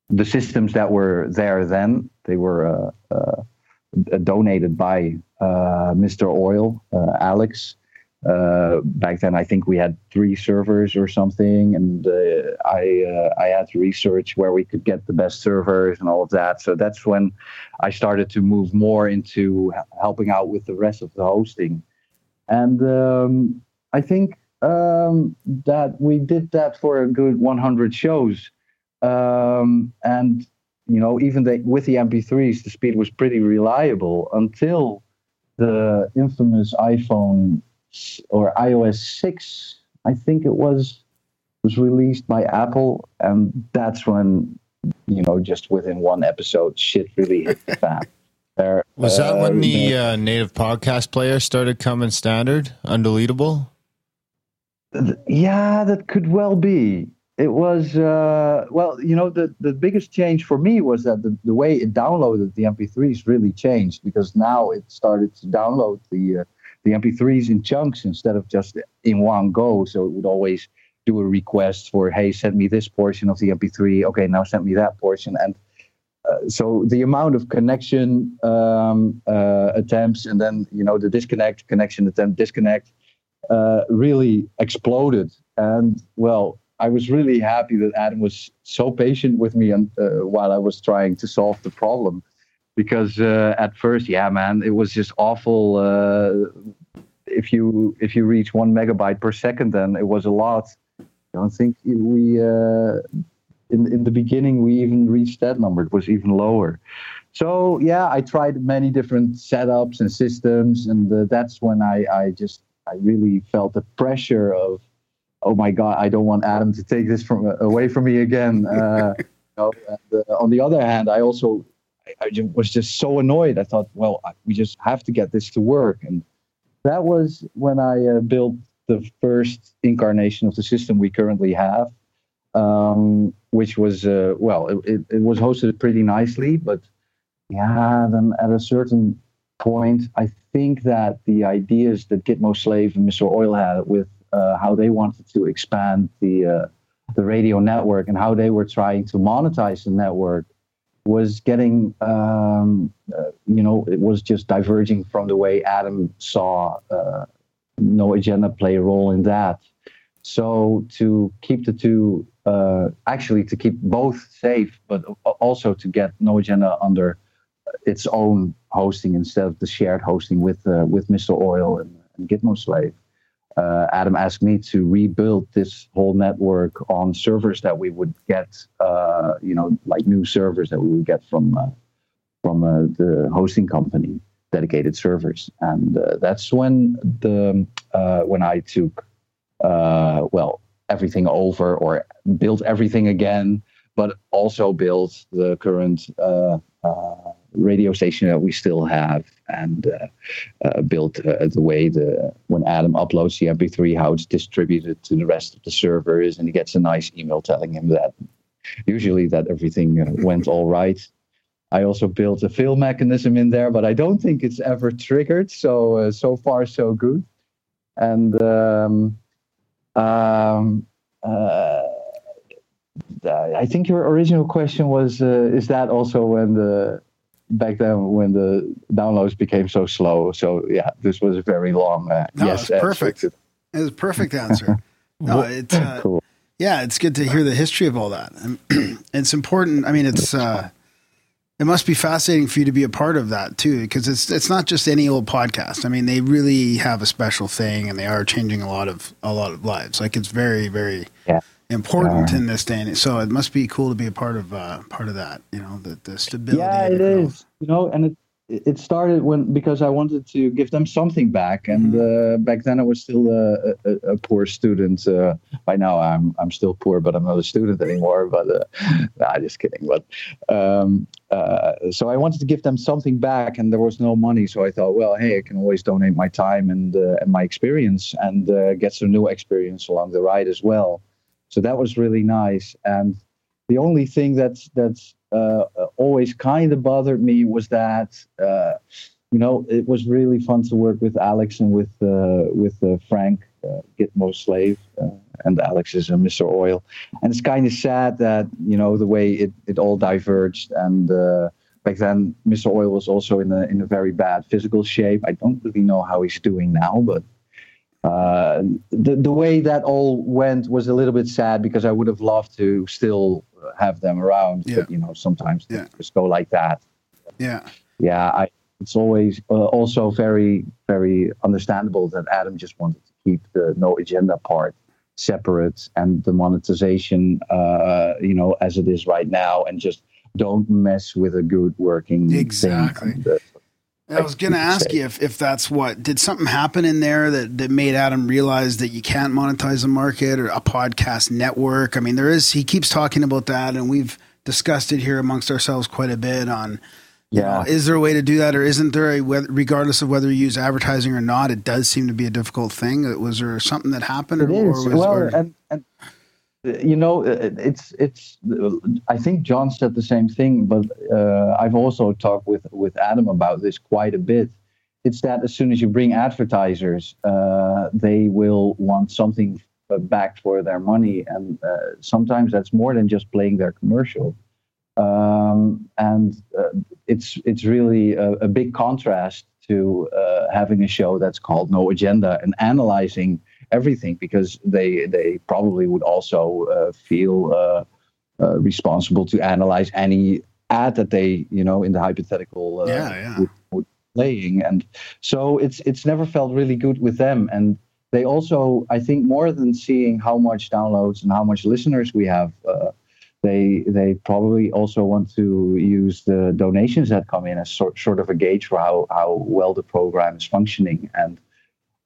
the systems that were there then. They were uh, uh donated by uh, Mr. Oil, Alex. back then, I think we had three servers or something, and I I had to research where we could get the best servers and all of that. So that's when I started to move more into helping out with the rest of the hosting, and um, I think um, that we did that for a good 100 shows. Um, and, you know, even the, with the MP3s, the speed was pretty reliable until the infamous iPhone or iOS 6, I think it was, was released by Apple. And that's when, you know, just within one episode, shit really hit the fan. (laughs) There, was that uh, when the uh, native podcast player started coming standard, undeletable? Yeah, that could well be. It was uh, well, you know, the the biggest change for me was that the, the way it downloaded the MP3s really changed because now it started to download the uh, the MP3s in chunks instead of just in one go. So it would always do a request for, hey, send me this portion of the MP3. Okay, now send me that portion, and uh, so the amount of connection um, uh, attempts and then you know the disconnect, connection attempt, disconnect uh, really exploded. And well, I was really happy that Adam was so patient with me and, uh, while I was trying to solve the problem. Because uh, at first, yeah, man, it was just awful. Uh, if you if you reach one megabyte per second, then it was a lot. I don't think we uh, in in the beginning we even reached that number. It was even lower. So yeah, I tried many different setups and systems, and uh, that's when I I just I really felt the pressure of, oh my God, I don't want Adam to take this from away from me again. Uh, (laughs) you know, and, uh, on the other hand, I also I, I just was just so annoyed. I thought, well, I, we just have to get this to work, and that was when I uh, built the first incarnation of the system we currently have, um, which was uh, well, it, it, it was hosted pretty nicely, but yeah, then at a certain point, I think that the ideas that Gitmo Slave and Mr. Oil had with uh, how they wanted to expand the uh, the radio network and how they were trying to monetize the network was getting, um, uh, you know, it was just diverging from the way Adam saw uh, No Agenda play a role in that. So to keep the two, uh, actually to keep both safe, but also to get No Agenda under its own hosting instead of the shared hosting with uh, with Mr. Oil and, and Gitmo Slave. Uh, Adam asked me to rebuild this whole network on servers that we would get, uh, you know, like new servers that we would get from uh, from uh, the hosting company. dedicated servers, and uh, that's when the uh, when I took well everything over or built everything again, but also built the current radio station that we still have, and uh, uh, built uh, the way the when Adam uploads the MP3, how it's distributed to the rest of the servers, and he gets a nice email telling him that usually that everything uh, went all right. I also built a fail mechanism in there, but I don't think it's ever triggered. So uh, so far so good. And um, um, uh, I think your original question was: uh, Is that also when the back then when the downloads became so slow? So yeah, this was a very long. Uh, No, yes, it's perfect. It was a perfect answer. (laughs) no, it's uh, Cool. yeah, it's good to hear the history of all that. (clears throat) It's important. I mean, it's uh, it must be fascinating for you to be a part of that too, because it's it's not just any old podcast. I mean, they really have a special thing, and they are changing a lot of a lot of lives. Like it's very very Yeah. Important in this day and. So it must be cool to be a part of uh, part of that. You know, the the stability. yeah it is you know and it it started when because i wanted to give them something back and Mm-hmm. uh, back then i was still a, a, a poor student uh, by now i'm i'm still poor but i'm not a student anymore but uh, (laughs) nah, just kidding but um, uh, so i wanted to give them something back and there was no money so i thought well hey i can always donate my time and uh, and my experience and uh, get some new experience along the ride as well so that was really nice and the only thing that's that's uh, always kind of bothered me was that uh, you know it was really fun to work with Alex and with uh, with uh, Frank uh, Gitmo Slave uh, and Alex is Mr. Oil and it's kind of sad that you know the way it, it all diverged and back then Mr. Oil was also in a in a very bad physical shape I don't really know how he's doing now but uh, the the way that all went was a little bit sad because I would have loved to still have them around. Yeah. But you know, sometimes Yeah. just go like that. Yeah. Yeah, I. It's always uh, also very very understandable that Adam just wanted to keep the no agenda part separate and the monetization, uh, you know, as it is right now, and just don't mess with a good working thing. Exactly. Uh, I was going to ask you if, if that's what did something happen in there that, that made Adam realize that you can't monetize a market or a podcast network. I mean, there is he keeps talking about that, and we've discussed it here amongst ourselves quite a bit. On you Yeah. know, is there a way to do that, or isn't there a regardless of whether you use advertising or not? It does seem to be a difficult thing. Was there something that happened, It or, or was, well, or- and and you know, it's it's. I think John said the same thing, but uh, I've also talked with with Adam about this quite a bit. It's that as soon as you bring advertisers, uh, they will want something uh, back for their money, and uh, sometimes that's more than just playing their commercial. Um, and uh, it's it's really a, a big contrast to uh, having a show that's called No Agenda and analyzing everything because they they probably would also uh, feel uh, uh, responsible to analyze any ad that they you know in the hypothetical uh, Yeah, yeah. Would, would playing. And so it's it's never felt really good with them. And they also i think more than seeing how much downloads and how much listeners we have uh, they they probably also want to use the donations that come in as sort, sort of a gauge for how, how well the program is functioning. And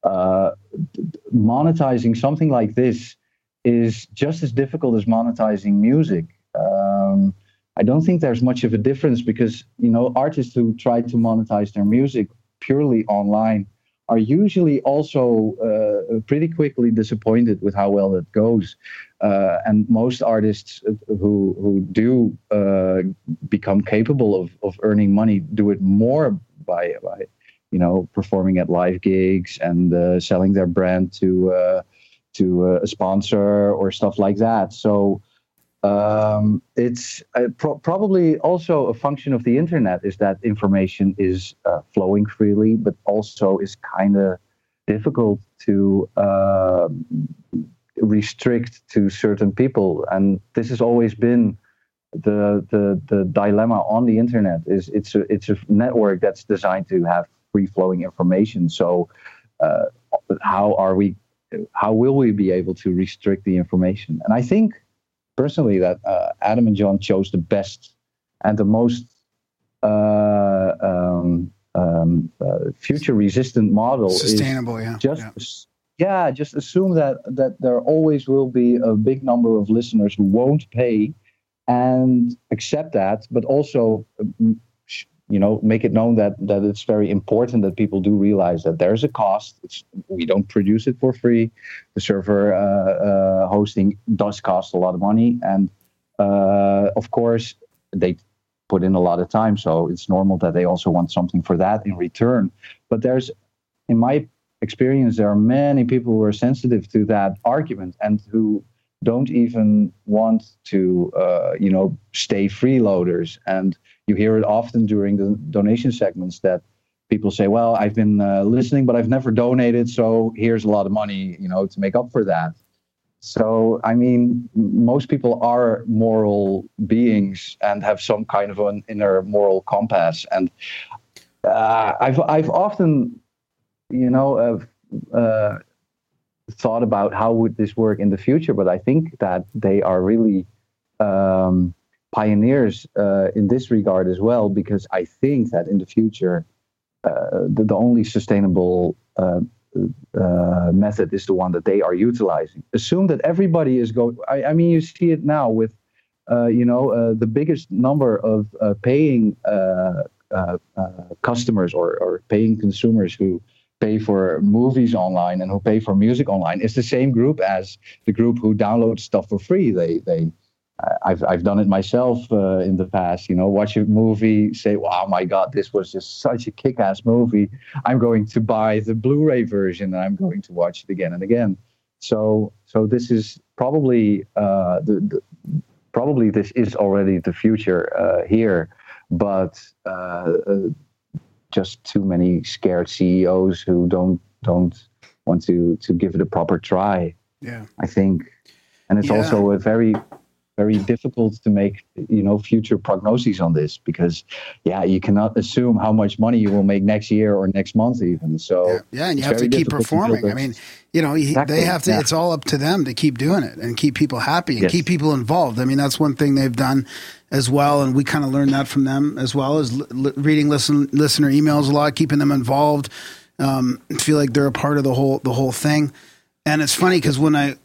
uh, monetizing something like this is just as difficult as monetizing music. Um, I don't think there's much of a difference because you know artists who try to monetize their music purely online are usually also uh, pretty quickly disappointed with how well it goes. Uh, and most artists who who do uh, become capable of, of earning money do it more by by you know performing at live gigs and uh, selling their brand to uh, to uh, a sponsor or stuff like that. So um, it's uh, pro- probably also a function of the internet is that information is uh, flowing freely, but also is kind of difficult to uh, restrict to certain people. And this has always been the the the dilemma on the internet is it's a it's a network that's designed to have free flowing information. So uh, how are we? How will we be able to restrict the information? And I think personally that uh, Adam and John chose the best and the most uh, um, um, uh, future resistant model Sustainable, yeah. just yeah. yeah just assume that that there always will be a big number of listeners who won't pay and accept that but also you know make it known that that it's very important that people do realize that there's a cost. It's, we don't produce it for free. The server uh, uh, hosting does cost a lot of money. And uh, of course they put in a lot of time. So it's normal that they also want something for that in return. But there's in my experience, there are many people who are sensitive to that argument and who don't even want to, uh, you know, stay freeloaders. And you hear it often during the donation segments that people say, "Well, I've been uh, listening, but I've never donated, so here's a lot of money, you know, to make up for that." So, I mean, most people are moral beings and have some kind of an inner moral compass. And uh, I've I've often you know, uh, thought about how would this work in the future, but I think that they are really um, pioneers uh, in this regard as well, because I think that in the future, uh, the, the only sustainable uh, uh, method is the one that they are utilizing. Assume that everybody is going. I, I mean, you see it now with, uh, you know, uh, the biggest number of paying customers or, or paying consumers who pay for movies online and who pay for music online is the same group as the group who downloads stuff for free. They they I've I've done it myself uh, in the past. You know, watch a movie, say, "Wow, my God, this was just such a kick-ass movie." I'm going to buy the Blu-ray version and I'm going to watch it again and again. So so this is probably uh, the, the probably this is already the future uh, here, but. Uh, uh, just too many scared CEOs who don't don't want to to give it a proper try. Yeah. I think, and it's Yeah. also a very very difficult to make you know future prognoses on this because yeah you cannot assume how much money you will make next year or next month even so Yeah, yeah, and you have to keep difficult to performing. I mean, you know, Exactly, they have to. yeah. It's all up to them to keep doing it and keep people happy and Yes. keep people involved. I mean, that's one thing they've done as well, and we kind of learned that from them as well as li- li- reading listen listener emails a lot, keeping them involved. Um, feel like they're a part of the whole the whole thing. And it's funny because when I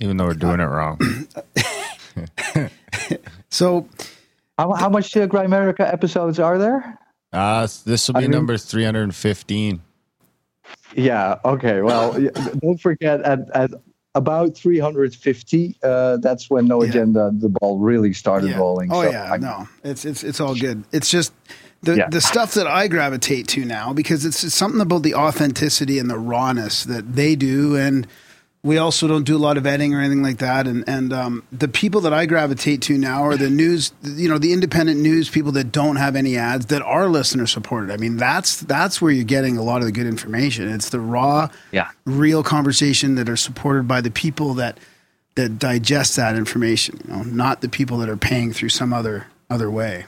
Even though we're doing it wrong. (clears throat) (laughs) so how, how much uh, Grimerica episodes are there Uh, this will be I mean- number 315. Yeah. Okay. Well, (laughs) don't forget at, at about 350, uh, that's when No Yeah. Agenda the ball really started Yeah. rolling. Oh So, yeah, I'm- no, it's it's it's all good. It's just the Yeah. the stuff that I gravitate to now because it's, it's something about the authenticity and the rawness that they do, and we also don't do a lot of editing or anything like that. And and um, the people that I gravitate to now are the news, you know, the independent news people that don't have any ads that are listener supported. I mean, that's that's where you're getting a lot of the good information. It's the raw, Yeah. real conversation that are supported by the people that that digest that information. You know, not the people that are paying through some other other way.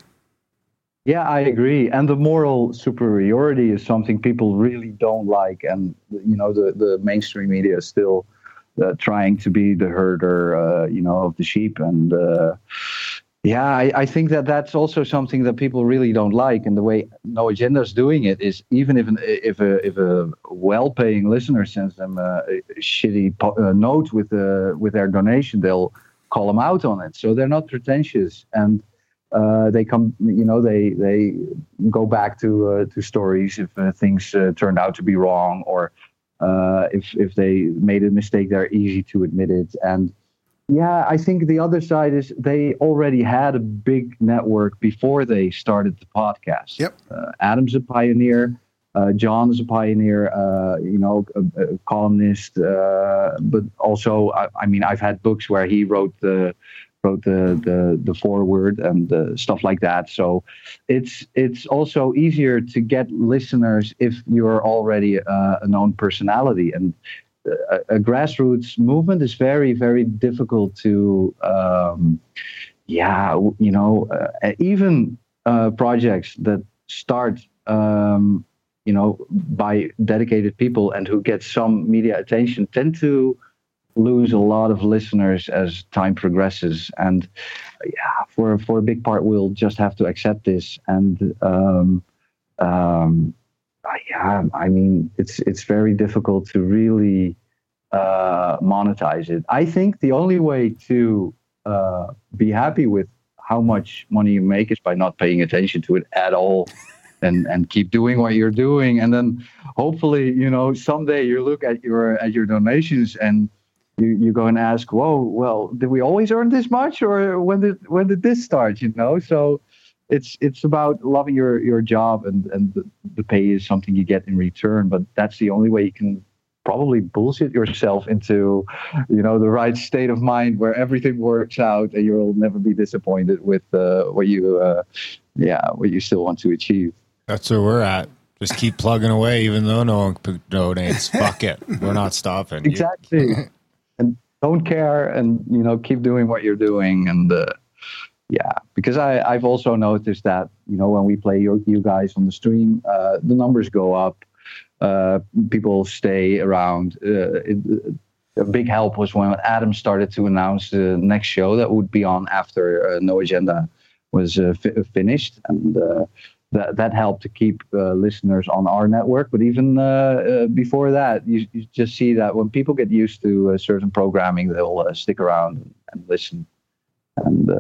Yeah, I agree. And the moral superiority is something people really don't like. And, you know, the, the mainstream media is still trying to be the herder, uh, you know, of the sheep. And, uh, yeah, I, I think that that's also something that people really don't like. And the way No Agenda is doing it is even if an, if a if a well-paying listener sends them a, a shitty po- uh, note with uh, with their donation, they'll call them out on it. So they're not pretentious and uh, they come, you know, they they go back to uh, to stories if uh, things uh, turned out to be wrong or uh, if if they made a mistake, they're easy to admit it. And yeah, I think the other side is they already had a big network before they started the podcast. Yep. Uh, Adam's a pioneer. Uh, John is a pioneer, uh, you know, a, a columnist, uh, but also, I, I mean, I've had books where he wrote the wrote the the, the foreword and uh, stuff like that. So it's it's also easier to get listeners if you're already uh, a known personality and a, a grassroots movement is very very difficult to um, yeah you know uh, even uh, projects that start um, you know by dedicated people and who get some media attention tend to lose a lot of listeners as time progresses and yeah for for a big part we'll just have to accept this and um, um, yeah, I mean, it's it's very difficult to really uh, monetize it. I think the only way to uh, be happy with how much money you make is by not paying attention to it at all. And, and keep doing what you're doing and then hopefully you know someday you look at your at your donations and you, you go and ask whoa well did we always earn this much or when did when did this start you know so it's it's about loving your your job and and the, the pay is something you get in return but that's the only way you can probably bullshit yourself into you know the right state of mind where everything works out and you'll never be disappointed with uh, what you uh, yeah what you still want to achieve That's where we're at. Just keep plugging away, even though no one donates. Fuck it, we're not stopping. Exactly (laughs) don't care and you know keep doing what you're doing. And uh, yeah because i i've also noticed that you know when we play you, you guys on the stream uh, the numbers go up. Uh, people stay around. Uh, it, a big help was when adam started to announce the next show that would be on after uh, no agenda was uh, fi- finished. And uh, that, that helped to keep uh, listeners on our network. But even uh, uh, before that, you, you just see that when people get used to uh, certain programming, they'll uh, stick around and, and listen. And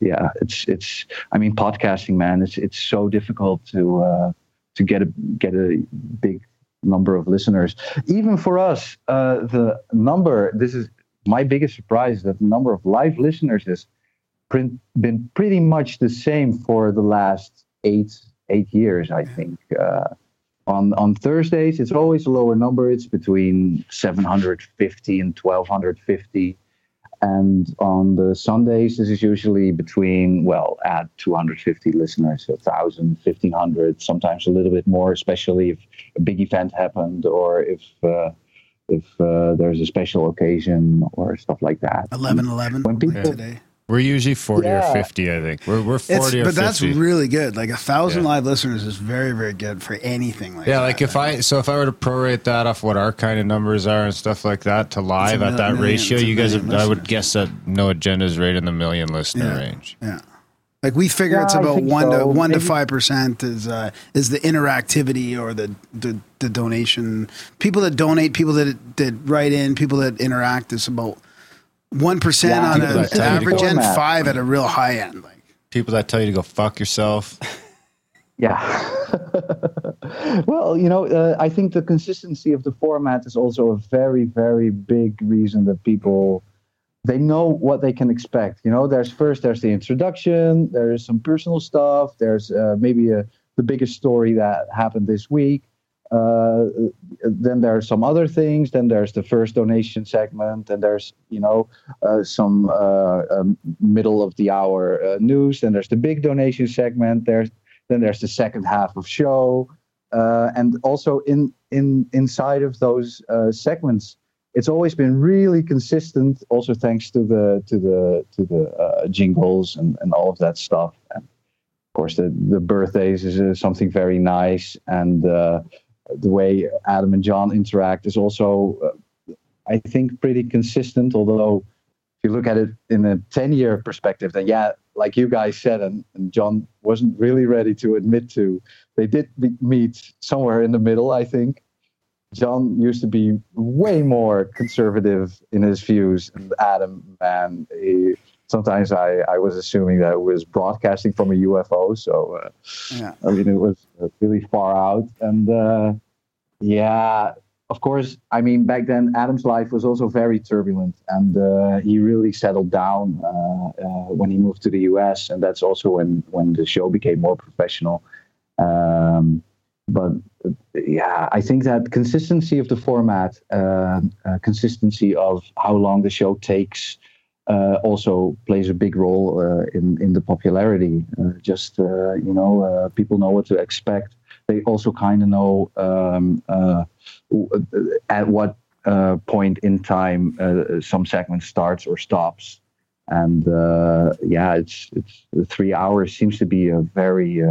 yeah, it's it's. I mean, podcasting, man, it's it's so difficult to to get a get a big number of listeners. Even for us, the number. This is my biggest surprise that the number of live listeners has been pretty much the same for the last eight eight years, I think. Uh, on on Thursdays, it's always a lower number. It's between 750 and 1250. And on the Sundays, this is usually between, well, at 250 listeners, 1,000, 1,500, sometimes a little bit more, especially if a big event happened or if uh, if uh, there's a special occasion or stuff like that. 11 11 When people- today. We're usually forty Yeah. or fifty. I think we're we're It's, forty or but that's really good. Like a thousand Yeah. live listeners is very, very good for anything like yeah, that. like if I so if I were to prorate that off what our kind of numbers are and stuff like that to live a at that million- ratio, you guys, have, I would guess that no Agenda is right in the million listener Yeah. range. Yeah. Like we figure Yeah, it's about think one to so. one to five percent is uh, is the interactivity or the, the the donation. People that donate, people that that write in, people that interact is about one percent Yeah, on an that tell you to average end, format. five at a real high end. Like People that tell you to go fuck yourself. (laughs) Yeah. (laughs) well, you know, uh, I think the consistency of the format is also a very, very big reason that people they know what they can expect. You know, there's first there's the introduction, there's some personal stuff, there's uh, maybe a, the biggest story that happened this week. Uh, then there are some other things. Then there's the first donation segment, and there's you know uh, some uh, um, middle of the hour uh, news. Then there's the big donation segment. There's then there's the second half of show, uh, and also in in inside of those segments, it's always been really consistent. Also thanks to the to the to the jingles and, and all of that stuff. And of course, the the birthdays is something very nice, and the way Adam and John interact is also, uh, I think, pretty consistent. Although if you look at it in a 10 year perspective, then yeah, like you guys said, and, and John wasn't really ready to admit to, they did meet somewhere in the middle, I think. John used to be way more conservative in his views, and Adam, man, he, sometimes I, I was assuming that it was broadcasting from a UFO. So, uh, Yeah. I mean, it was uh, really far out. And uh, yeah, of course, I mean, back then, Adam's life was also very turbulent, and uh, he really settled down uh, uh, when he moved to the US, and that's also when when the show became more professional. Um, but yeah, I think that consistency of the format, uh, uh, consistency of how long the show takes, uh, also plays a big role uh, in in the popularity. Uh, just uh, you know, uh, people know what to expect. They also kind of know um, uh, at what point in time some segment starts or stops. And yeah, it's it's three hours seems to be a very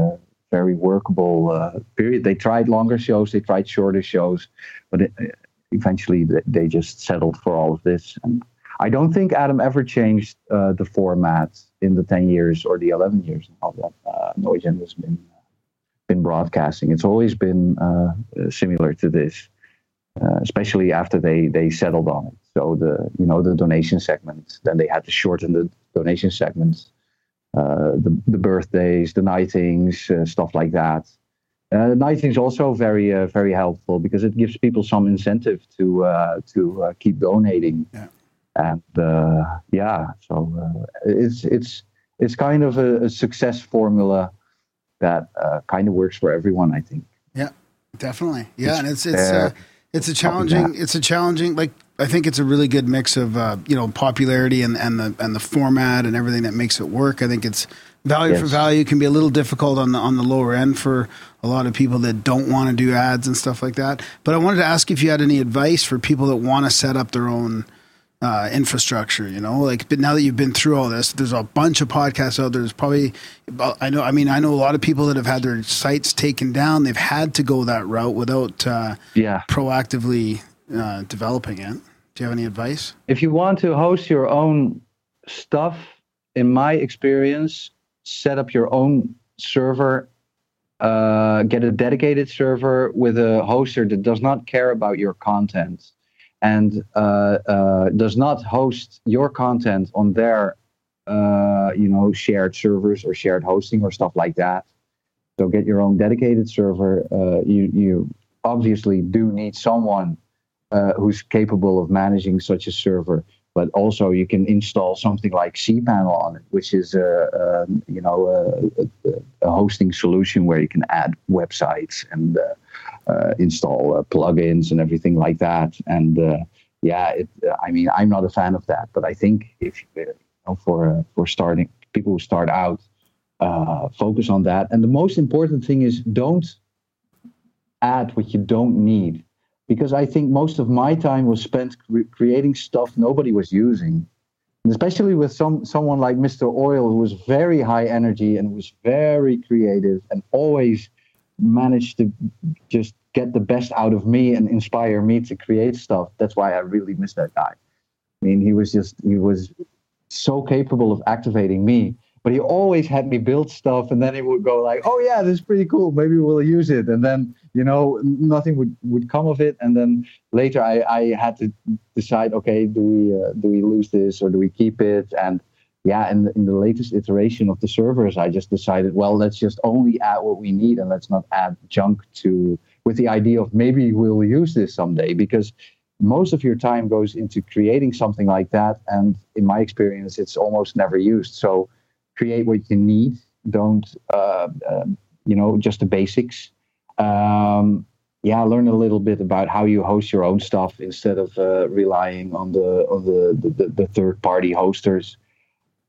very workable period. They tried longer shows, they tried shorter shows, but it, eventually they- they just settled for all of this. And I don't think Adam ever changed uh, the format in the ten years or the eleven years now that uh, has been in broadcasting. It's always been uh, similar to this, uh, especially after they they settled on it. So the you know the donation segments, then they had to shorten the donation segments, uh, the the birthdays, the knightings, uh, stuff like that. Uh, is also very uh, very helpful because it gives people some incentive to uh, to uh, keep donating. Yeah. And uh, yeah, so uh, it's it's it's kind of a, a success formula that uh, kind of works for everyone. I think. Yeah, definitely. Yeah, It's and it's it's uh, it's a challenging it's a challenging like I think it's a really good mix of uh, you know popularity and and the and the format and everything that makes it work. I think it's value for value can be a little difficult on the on the lower end for a lot of people that don't want to do ads and stuff like that. But I wanted to ask if you had any advice for people that want to set up their own uh, infrastructure, you know, like, but now that you've been through all this, there's a bunch of podcasts out there. There's probably, I know, I mean, I know a lot of people that have had their sites taken down. They've had to go that route without uh, Yeah. proactively uh, developing it. Do you have any advice? if you want to host your own stuff, in my experience, set up your own server, uh, get a dedicated server with a hoster that does not care about your content and uh, uh, does not host your content on their, uh, you know, shared servers or shared hosting or stuff like that. So get your own dedicated server. You you obviously do need someone who's capable of managing such a server. But also, you can install something like cPanel on it, which is a, um you know a, a, a hosting solution where you can add websites and uh, install uh, plugins and everything like that. And uh, yeah, it, I mean, I'm not a fan of that, but I think if you know, for uh, for starting people who start out, uh, focus on that. And the most important thing is don't add what you don't need because I think most of my time was spent cre- creating stuff nobody was using. And especially with some someone like Mr. Oil, who was very high energy and was very creative and always managed to just get the best out of me and inspire me to create stuff. That's why I really miss that guy. I mean, he was just he was so capable of activating me. But he always had me build stuff, and then he would go like, "Oh yeah, this is pretty cool. Maybe we'll use it." And then you know nothing would, would come of it. And then later, I, I had to decide, okay, do we uh, do we lose this or do we keep it? And yeah, in the, in the latest iteration of the servers, I just decided, well, let's just only add what we need, and let's not add junk to with the idea of maybe we'll use this someday because most of your time goes into creating something like that. And in my experience it's almost never used. So create what you need. Don't uh, um, you know just the basics. Um, yeah learn a little bit about how you host your own stuff instead of uh, relying on the on the, the, the third party hosters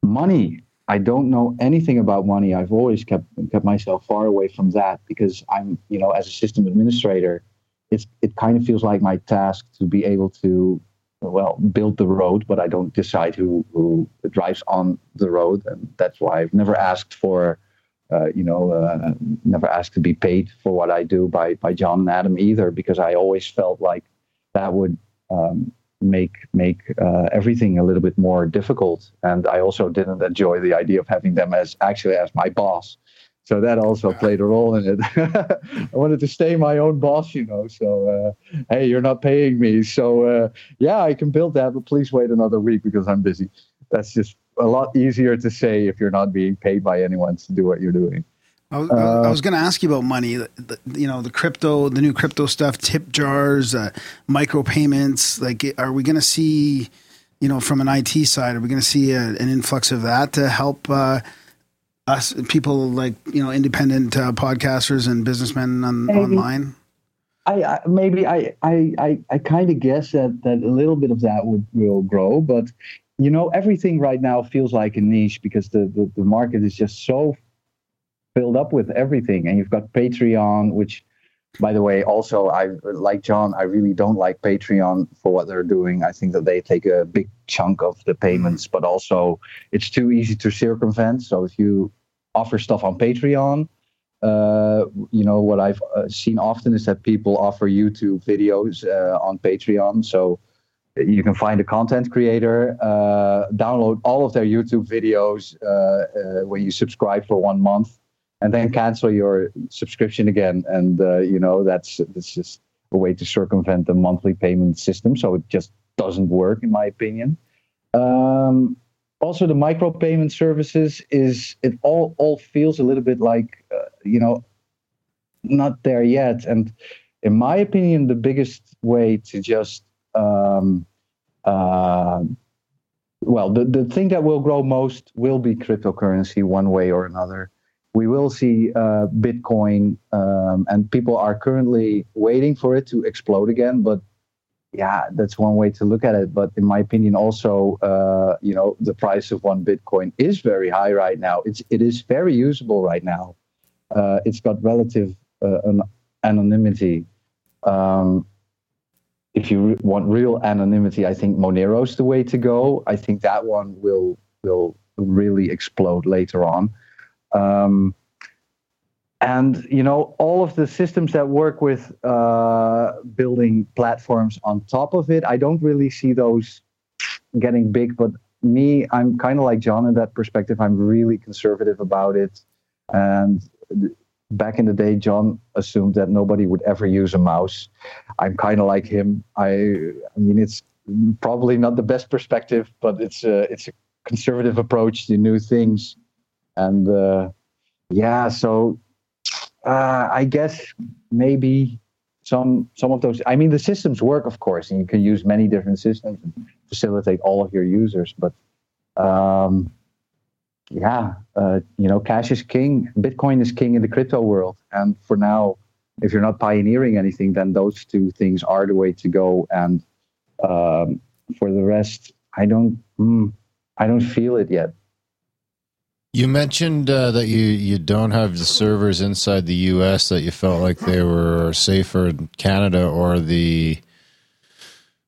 money. I don't know anything about money. I've always kept kept myself far away from that because i'm you know as a system administrator it's it kind of feels like my task to be able to well build the road but i don't decide who who drives on the road. And that's why i've never asked for uh, you know uh, never asked to be paid for what i do by by john and adam either because i always felt like that would um, make make uh, everything a little bit more difficult and i also didn't enjoy the idea of having them as actually as my boss so that also played a role in it. (laughs) I wanted to stay my own boss, you know. So uh, hey, you're not paying me, so uh, yeah, I can build that, but please wait another week because I'm busy. That's just a lot easier to say if you're not being paid by anyone to do what you're doing. I was, I was going to ask you about money. The, you know, the crypto, the new crypto stuff, tip jars, uh, micropayments. Like, are we going to see, you know, from an IT side, are we going to see a, an influx of that to help uh, us people like you know independent uh, podcasters and businessmen on, online? I, I maybe I I I, I kind of guess that that a little bit of that would will grow, but you know everything right now feels like a niche because the the, the market is just so filled up with everything, and you've got Patreon, which. By the way, also I like John. I really don't like Patreon for what they're doing. I think that they take a big chunk of the payments, but also it's too easy to circumvent. So if you offer stuff on Patreon, uh, you know what I've uh, seen often is that people offer YouTube videos uh, on Patreon. So you can find a content creator, uh, download all of their YouTube videos uh, when you subscribe for one month, and then cancel your subscription again. And uh, you know that's that's just a way to circumvent the monthly payment system. So it just doesn't work, in my opinion. Um, also, the micro payment services is it all all feels a little bit like uh, you know not there yet. And in my opinion, the biggest way to just um, uh, well, the, the thing that will grow most will be cryptocurrency one way or another. We will see uh, Bitcoin, um, and people are currently waiting for it to explode again. But yeah, that's one way to look at it. But in my opinion, also, uh, you know, the price of one Bitcoin is very high right now. It's it is very usable right now. Uh, it's got relative uh, an anonymity. Um, if you re- want real anonymity, I think Monero's the way to go. I think that one will will really explode later on. Um, and you know all of the systems that work with uh, building platforms on top of it, I don't really see those getting big. But me, I'm kind of like John in that perspective. I'm really conservative about it, and back in the day, John assumed that nobody would ever use a mouse. I'm kind of like him. I, I mean, it's probably not the best perspective, but it's a, it's a conservative approach to new things. And uh, yeah, so uh, I guess maybe some some of those. I mean, the systems work, of course, and you can use many different systems and facilitate all of your users. But um, yeah, uh, you know, cash is king. Bitcoin is king in the crypto world. And for now, if you're not pioneering anything, then those two things are the way to go. And um, for the rest, I don't, mm, I don't feel it yet. You mentioned uh, that you, you don't have the servers inside the U.S. that you felt like they were safer in Canada or the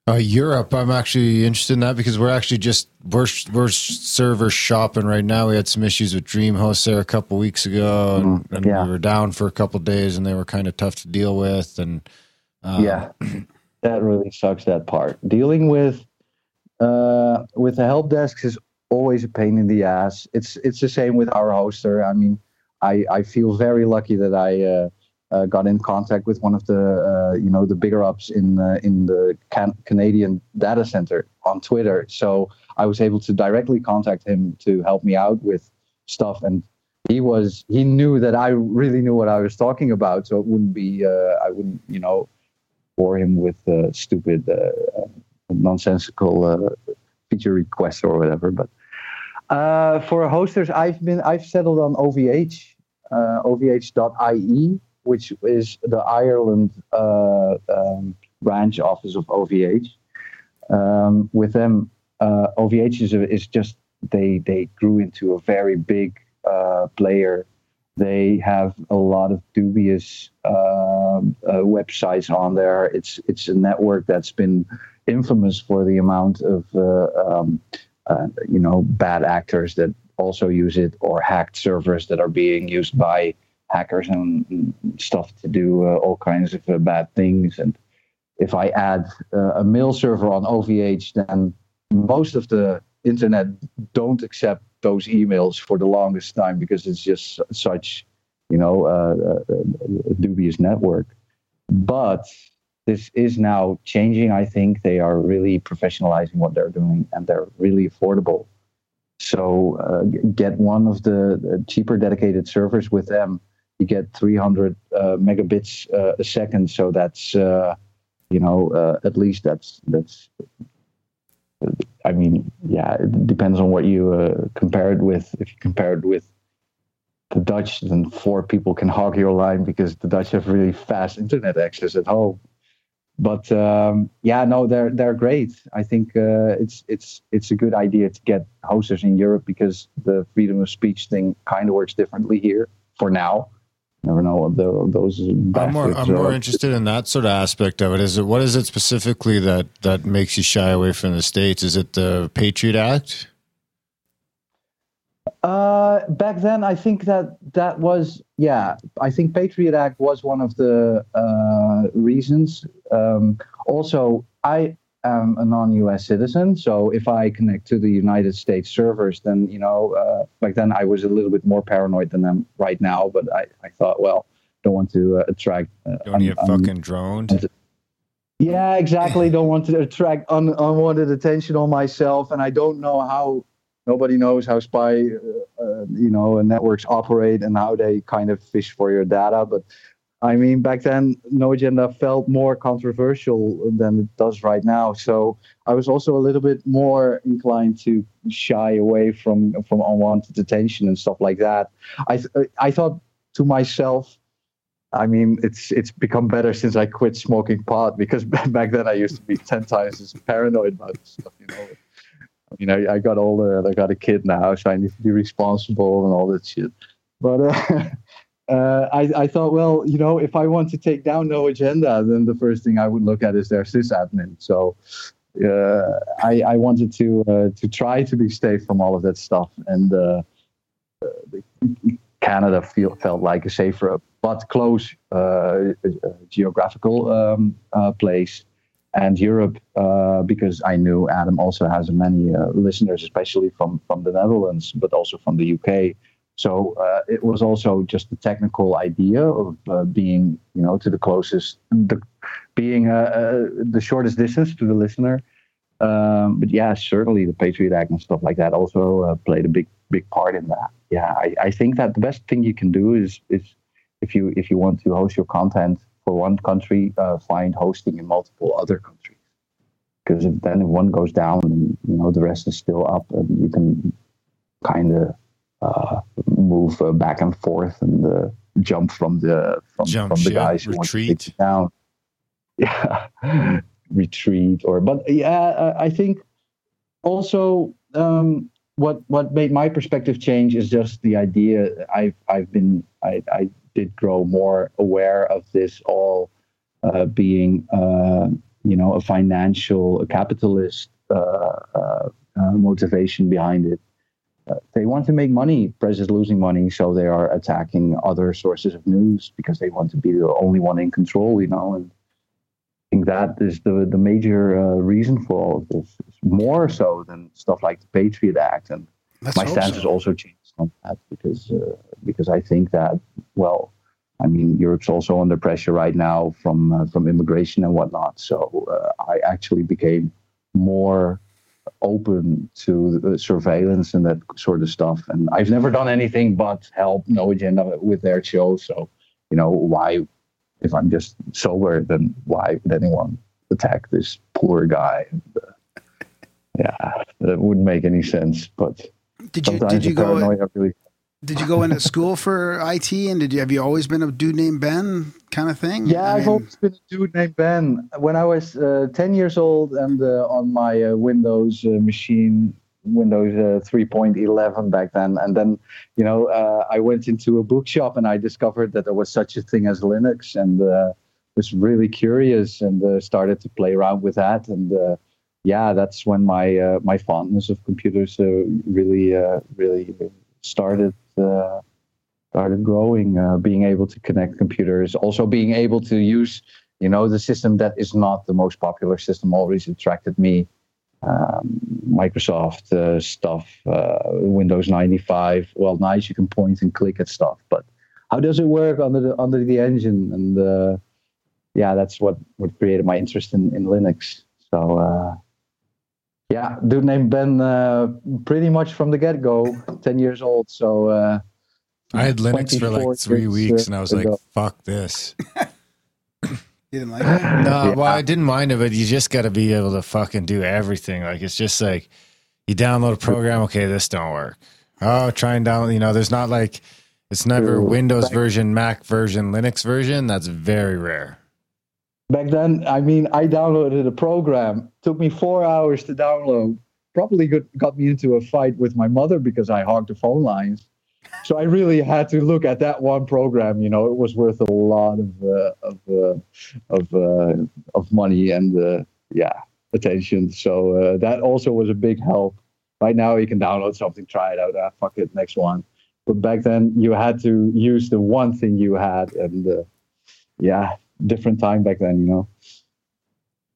uh, Europe, I'm actually interested in that because we're actually just we're we're server shopping right now. We had some issues with DreamHost there a couple weeks ago, and, Mm, and yeah. we were down for a couple days, and they were kind of tough to deal with. And um, yeah, that really sucks. That part dealing with uh, with the help desks is always a pain in the ass. It's it's the same with our hoster. I mean, I I feel very lucky that I. Uh, uh, got in contact with one of the uh, you know the bigger ups in uh, in the can- Canadian data center on Twitter. So I was able to directly contact him to help me out with stuff, and he was he knew that I really knew what I was talking about, so it wouldn't be uh, I wouldn't you know bore him with uh, stupid uh, nonsensical feature requests or whatever. But uh, for hosters, I've been I've settled on OVH uh, OVH.ie which is the Ireland uh, um, branch office of OVH. Um, with them, uh, OVH is, is just they they grew into a very big uh, player. They have a lot of dubious uh, websites on there. It's it's a network that's been infamous for the amount of uh, um, uh, you know bad actors that also use it or hacked servers that are being used by hackers and, stuff to do uh, all kinds of uh, bad things. And if I add uh, a mail server on OVH, then most of the internet don't accept those emails for the longest time because it's just such, you know, uh, dubious network. But this is now changing. I think they are really professionalizing what they're doing, and they're really affordable. So uh, get one of the, cheaper dedicated servers with them you get 300 uh, megabits uh, a second. So that's, uh, you know, uh, at least that's that's. I mean, yeah, it depends on what you uh, compare it with. If you compare it with the Dutch, then four people can hog your line because the Dutch have really fast internet access at home. But um, yeah, no, they're they're great. I think uh, it's it's it's a good idea to get hosters in Europe because the freedom of speech thing kind of works differently here for now never know what the, those I'm more I'm more interested in that sort of aspect of it. Is it what is it specifically that that makes you shy away from the states? Is it the Patriot Act? Uh, back then, I think that that was yeah. I think Patriot Act was one of the uh, reasons. Um, also, I am a non-US citizen, so if I connect to the United States servers, then you know, uh, back then I was a little bit more paranoid than I'm right now. But I, I thought, well, don't want to uh, attract. Uh, Don't you get un- un- fucking droned? yeah, exactly. Don't want to attract un- unwanted attention on myself, and I don't know how. Nobody knows how spy, uh, uh, you know, networks operate and how they kind of fish for your data. But I mean, back then, No Agenda felt more controversial than it does right now. So I was also a little bit more inclined to shy away from from unwanted attention and stuff like that. I th- I thought to myself, I mean, it's it's become better since I quit smoking pot because (laughs) back then I used to be ten times as paranoid about this stuff. You know, I know, I, got older and I got a kid now, so I need to be responsible and all that shit. But uh, (laughs) uh, I I thought, well, you know, if I want to take down no agenda, then the first thing I would look at is their sysadmin. So. Uh, I, I wanted to uh, to try to be safe from all of that stuff, and uh, uh, Canada feel, felt like a safer but close geographical um, place, and Europe uh, because I knew Adam also has many uh, listeners, especially from from the Netherlands, but also from the UK. So uh, it was also just the technical idea of uh, being, you know, to the closest, the, being uh, uh, the shortest distance to the listener. Um, but yeah, certainly the Patriot Act and stuff like that also played a big, big part in that. Yeah, I, I think that the best thing you can do is is if you if you want to host your content for one country, uh, find hosting in multiple other countries. Because if then if one goes down, then, you know the rest is still up, and you can kind of uh, move uh, back and forth and uh, jump from the from, Jump from the guys who want to take retreat. down. (laughs) Yeah, retreat or but yeah, I- I think also um, what what made my perspective change is just the idea. I've I've been I, I did grow more aware of this all uh, being uh, you know a financial a capitalist uh, uh, uh, motivation behind it. Uh, they want to make money. Press is losing money, so they are attacking other sources of news because they want to be the only one in control. You know, and I think that is the the major uh, reason for all of this. It's more so than stuff like the Patriot Act, and Let's my stance so. has also changed on that because uh, because I think that well, I mean Europe's also under pressure right now from uh, from immigration and whatnot. So uh, I actually became more open to surveillance and that sort of stuff. And I've never done anything but help No Agenda with their show. So you know why, if I'm just sober, then why would anyone attack this poor guy? Uh, yeah, that wouldn't make any sense. But Did you did you go really did you go into school for IT and did you have you always been a dude named Ben kind of thing? Yeah, I I've mean, always been a dude named Ben. When I was uh, 10 years old and uh, on my uh, Windows uh, machine, Windows uh, 3.11 back then, and then, you know, uh, I went into a bookshop and I discovered that there was such a thing as Linux and uh, was really curious and uh, started to play around with that. And uh, yeah, that's when my uh, my fondness of computers uh, really, uh, really started. Uh, started growing, being able to connect computers, also being able to use, you know, the system that is not the most popular system always attracted me. Um, Microsoft uh, stuff, uh, Windows 95. Well, nice, you can point and click at stuff, but how does it work under the under the engine? And uh, yeah, that's what what created my interest in in Linux. So. Yeah, dude named Ben, uh, pretty much from the get go, 10 years old. So, uh, I had Linux for like three weeks, uh, and I was like, ago. "Fuck this." (coughs) you didn't like it? No, Yeah. well, I didn't mind it, but you just got to be able to fucking do everything. Like it's just like you download a program, okay, this don't work. Oh, try and download. You know, there's not like it's never True. Windows Back- version, Mac version, Linux version. That's very rare. Back then, I mean, I downloaded a program. Took me four hours to download. Probably got, got me into a fight with my mother because I hogged the phone lines. So I really had to look at that one program. You know, it was worth a lot of uh, of uh, of uh, of money and uh, yeah, attention. So uh, that also was a big help. Right now, you can download something, try it out. Ah, fuck it, next one. But back then, you had to use the one thing you had, and uh, yeah, different time back then. You know.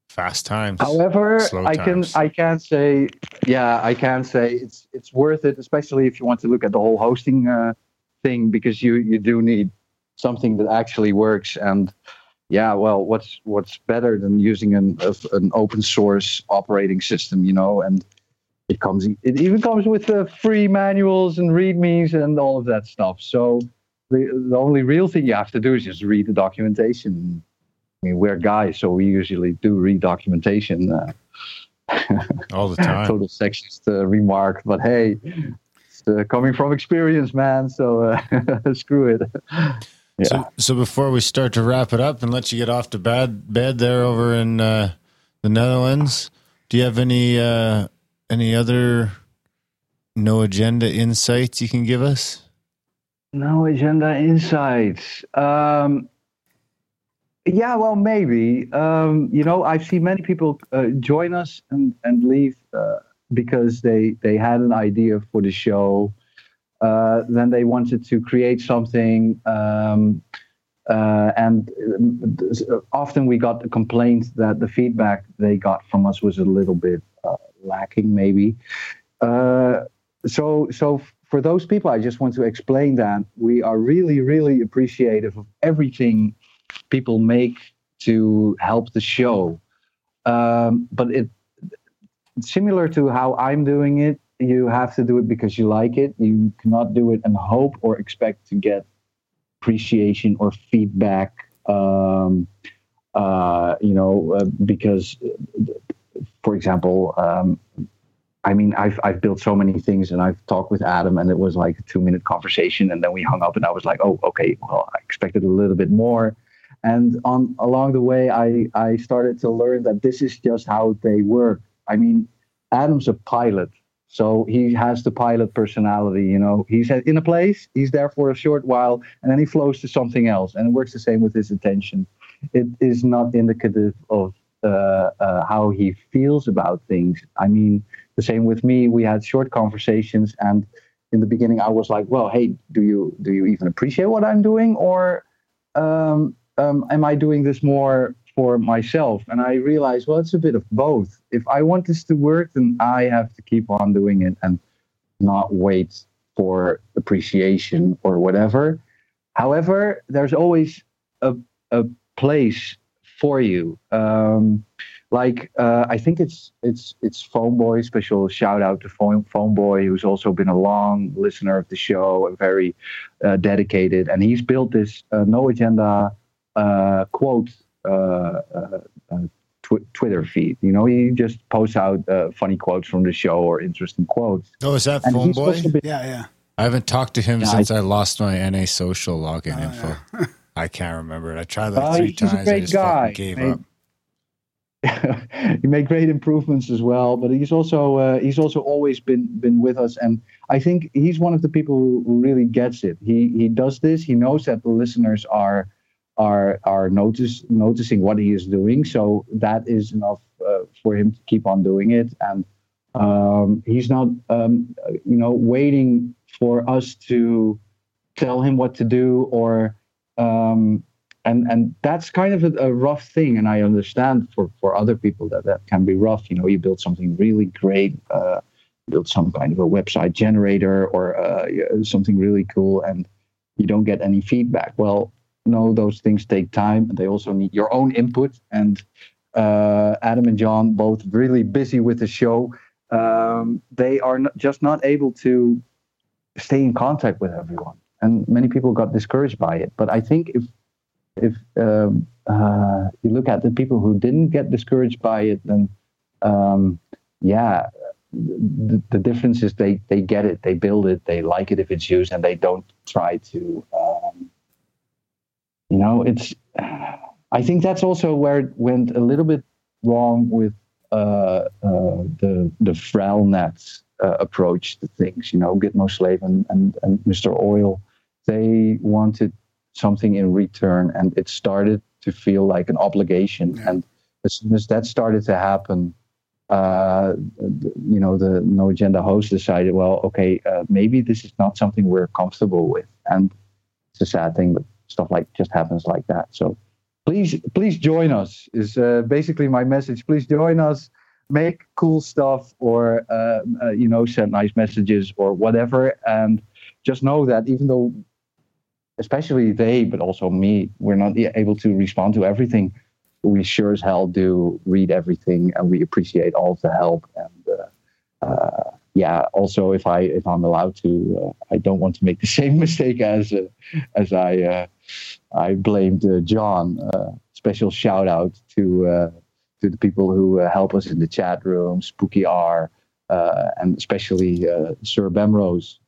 Fast times. However, Slow I can times. I can say, yeah, I can say it's it's worth it, especially if you want to look at the whole hosting uh, thing, because you you do need something that actually works. And yeah, well, what's what's better than using an of an open source operating system, you know? And it comes it even comes with uh, free manuals and readmes and all of that stuff. So the the only real thing you have to do is just read the documentation. I mean, we're guys, so we usually do read documentation. Uh, (laughs) all the time. total sexist uh, remark, but hey, it's uh, coming from experience, man. So uh, (laughs) screw it. Yeah. So, so before we start to wrap it up and let you get off to bed bed there over in uh, the Netherlands, do you have any uh, any other no agenda insights you can give us? No agenda insights. Um, yeah, well, maybe. Um, you know, I've seen many people uh, join us and and leave uh, because they they had an idea for the show. Uh, then they wanted to create something. Um, uh, and uh, often we got the complaint that the feedback they got from us was a little bit uh, lacking, maybe. Uh, so, so for those people, I just want to explain that we are really, really appreciative of everything people make to help the show. Um, but it, similar to how I'm doing it, you have to do it because you like it. You cannot do it and hope or expect to get appreciation or feedback. Um, uh, you know, uh, because, for example, um, I mean, I've I've built so many things, and I've talked with Adam, and it was like a two minute conversation, and then we hung up, and I was like, oh, okay, well, I expected a little bit more, and on along the way, I I started to learn that this is just how they work. I mean, Adam's a pilot, so he has the pilot personality. You know, he's in a place, he's there for a short while, and then he flows to something else, and it works the same with his attention. It is not indicative of uh, uh, how he feels about things. I mean, the same with me. We had short conversations, and in the beginning, I was like, "Well, hey, do you do you even appreciate what I'm doing, or um, um, am I doing this more for myself?" And I realized, well, it's a bit of both. If I want this to work, then I have to keep on doing it and not wait for appreciation or whatever. However, there's always a a place for you. Um, like uh, I think it's it's it's Phone Boy. Special shout out to Phone Phone Boy, who's also been a long listener of the show and very uh, dedicated. And he's built this uh, no agenda uh, quote uh, uh, uh, tw- Twitter feed. You know, he just posts out uh, funny quotes from the show or interesting quotes. Oh, is that And phone boy? also been- Yeah, yeah. I haven't talked to him Yeah, since I- I, lost my NA social login info. (laughs) I can't remember it. I tried like Uh, three he's a times. I great just guy. gave Made- up. (laughs) he made great improvements as well. But he's also uh, he's also always been been with us, and I think he's one of the people who who really gets it. He he does this. He knows that the listeners are are are notice noticing what he is doing. So that is enough uh, for him to keep on doing it, and um, he's not um, you know waiting for us to tell him what to do or um, and and that's kind of a, a rough thing. And i understand for for other people that that can be rough. You know you build something really great uh, build some kind of a website generator or uh, something really cool and you don't get any feedback. Well no those things take time. And they also need your own input. And uh, adam and john both really busy with the show um, they are not, just not able to stay in contact with everyone and many people got discouraged by it but i think if if um, uh, you look at the people who didn't get discouraged by it, then um, yeah, the, the difference is they they get it, they build it, they like it if it's used, and they don't try to. Um, you know, it's. I think that's also where it went a little bit wrong with uh, uh, the the Frelnet uh, approach to things. You know, Gitmo Slave and, and and Mr. Oil, they wanted something in return and it started to feel like an obligation. And as soon as that started to happen uh, you know the no agenda host decided well okay uh, maybe this is not something we're comfortable with. And it's a sad thing but stuff like just happens like that. So please please join us is uh, basically my message. Please join us make cool stuff or uh, uh, you know send nice messages or whatever. And just know that even though especially they but also me we're not able to respond to everything. We sure as hell do read everything and we appreciate all of the help and uh, uh, yeah also if i if i'm allowed to uh, i don't want to make the (laughs) same mistake as uh, as i uh, i blamed uh, john special shout out to to the people who help us in the chat room spooky r and especially sir bemrose.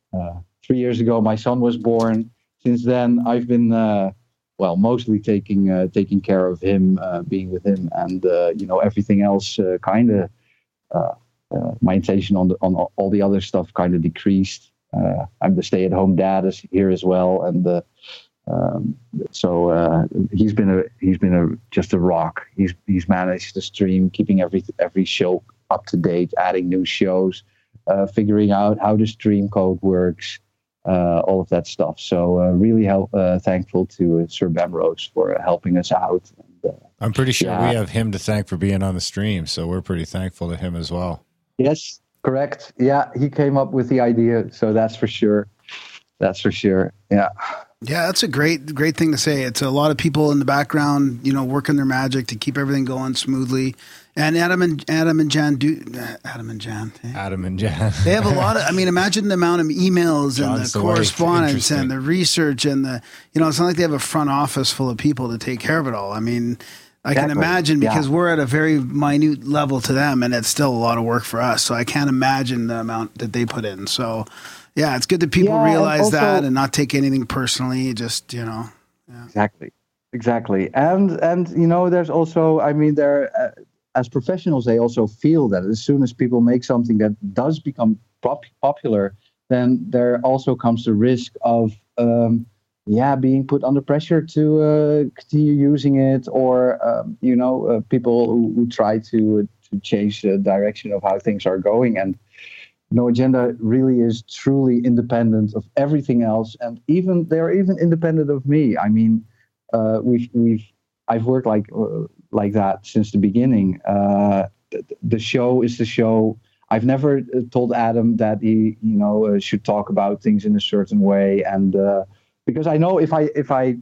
Three years ago my son was born since then i've been uh, well mostly taking uh, taking care of him uh, being with him and uh, you know everything else uh, kind of uh, my attention on the, on all the other stuff kind of decreased. I'm the stay-at-home dad is here as well, and um, so he's been a he's been a just a rock. He's he's managed the stream, keeping every every show up to date, adding new shows, figuring out how the stream code works, all of that stuff. So uh, really help, uh, thankful to uh, Sir Bemrose for helping us out. And, uh, I'm pretty sure Yeah. we have him to thank for being on the stream, so we're pretty thankful to him as well. Yes, correct. Yeah, he came up with the idea, so that's for sure. That's for sure. Yeah. Yeah, that's a great great thing to say. It's a lot of people in the background, you know, working their magic to keep everything going smoothly. And Adam and Adam and Jan do Adam and Jan. eh? Adam and Jan. They have a lot of. I mean, imagine the amount of emails and the the correspondence and the research and the. You know, it's not like they have a front office full of people to take care of it all. I mean, I can Exactly. imagine Yeah. because we're at a very minute level to them, and it's still a lot of work for us. So I can't imagine the amount that they put in. So, yeah, it's good that people Yeah, and realize also- that and not take anything personally. Just you know. Exactly. Exactly. And and you know, there's also, I mean, there uh, as professionals, they also feel that as soon as people make something that does become pop- popular, then there also comes the risk of, um, yeah, being put under pressure to uh, continue using it, or um, you know, uh, people who, who try to to change the direction of how things are going and. No agenda really is truly independent of everything else, and even they're even independent of me. I mean, uh, we've we've I've worked like uh, like that since the beginning. Uh, the, show is the show. I've never uh, told Adam that he you know uh, should talk about things in a certain way, and uh, because I know if I if I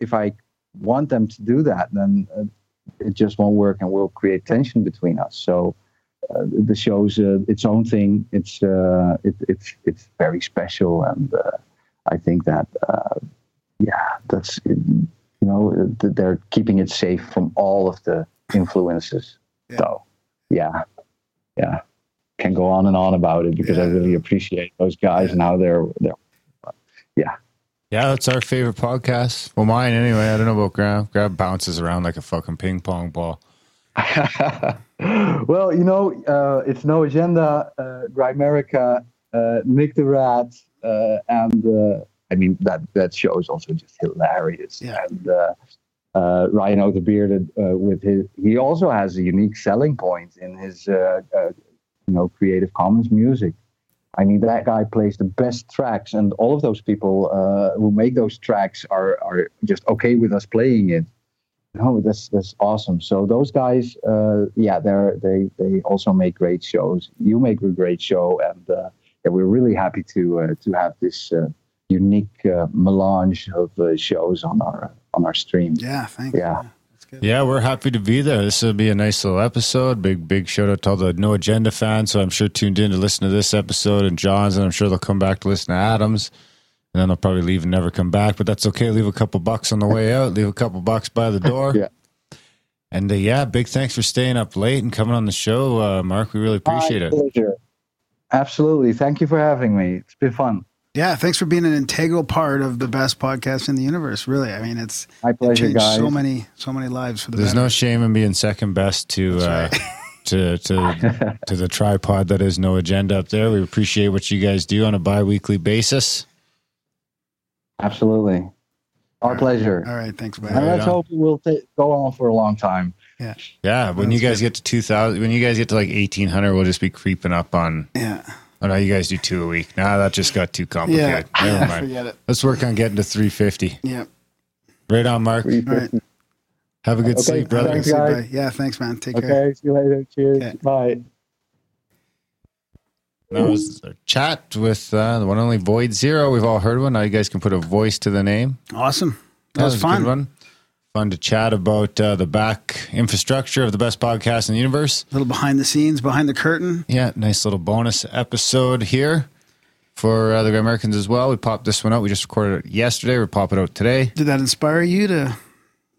if I want them to do that, then uh, it just won't work, and we'll create tension between us. So. Uh, the show's its own thing. It's it, it's it's very special, and I think that yeah, that's you know they're keeping it safe from all of the influences. So yeah, yeah, can go on and on about it because I really appreciate those guys and how they're they're yeah. Yeah, that's our favorite podcast. Well, mine anyway. I don't know about Graham. Graham bounces around like a fucking ping pong ball. (laughs) well, you know, uh, it's no agenda. Uh, Grimerica, uh, Nick the Rat, uh, and uh, I mean that that show is also just hilarious. Yeah. And uh, uh, Ryan O'Thebearded uh, with his, he also has a unique selling point in his, uh, uh, you know, Creative Commons music. I mean, that guy plays the best tracks, and all of those people uh, who make those tracks are are just okay with us playing it. No, that's that's awesome. So those guys, uh, yeah, they're they they also make great shows. You make a great show, and uh, yeah, we're really happy to uh, to have this uh, unique uh, melange of uh, shows on our on our stream. Yeah, thanks. Yeah. That's. Yeah, we're happy to be there. This will be a nice little episode. Big, big shout out to all the No Agenda fans. So I'm sure tuned in to listen to this episode and John's, and I'm sure they'll come back to listen to Adam's. And then they'll probably leave and never come back, but that's okay. Leave a couple bucks on the way out. Leave a couple bucks by the door. (laughs) Yeah. And uh, yeah, big thanks for staying up late and coming on the show, uh, Mark. We really appreciate My it. Pleasure. Absolutely. Thank you for having me. It's been fun. Yeah, thanks for being an integral part of the best podcast in the universe. Really, I mean, it's My it pleasure, changed guys. so many, so many lives for the There's better. no shame in being second best to uh, (laughs) to to (laughs) to the tripod that is no agenda up there. We appreciate what you guys do on a bi-weekly basis. Absolutely. Our pleasure. All right, thanks, And man. let's on. hope it will ta- go on for a long time. Yeah, yeah. when you That's guys get to 2000, when you guys get to like 1800, we'll just be creeping up on. Yeah, Oh no, you guys do two a week. Nah, that just got too complicated. yeah, Never (laughs) yeah. mind. Forget it. Let's work on getting to 350. Yeah. Right on, Mark. All right. Have a good Okay, sleep, brother. thanks, guys. Yeah, thanks, man. Take care. Okay, see you later. Cheers. Okay. Bye. That was a chat with uh, the one and only Void Zero. We've all heard one. Now you guys can put a voice to the name. Awesome. That was a fun. Fun to chat about uh, the back infrastructure of the best podcast in the universe. A little behind the scenes, behind the curtain. Yeah, nice little bonus episode here for uh, the Great Americans as well. We popped this one out. We just recorded it yesterday. We pop it out today. Did that inspire you to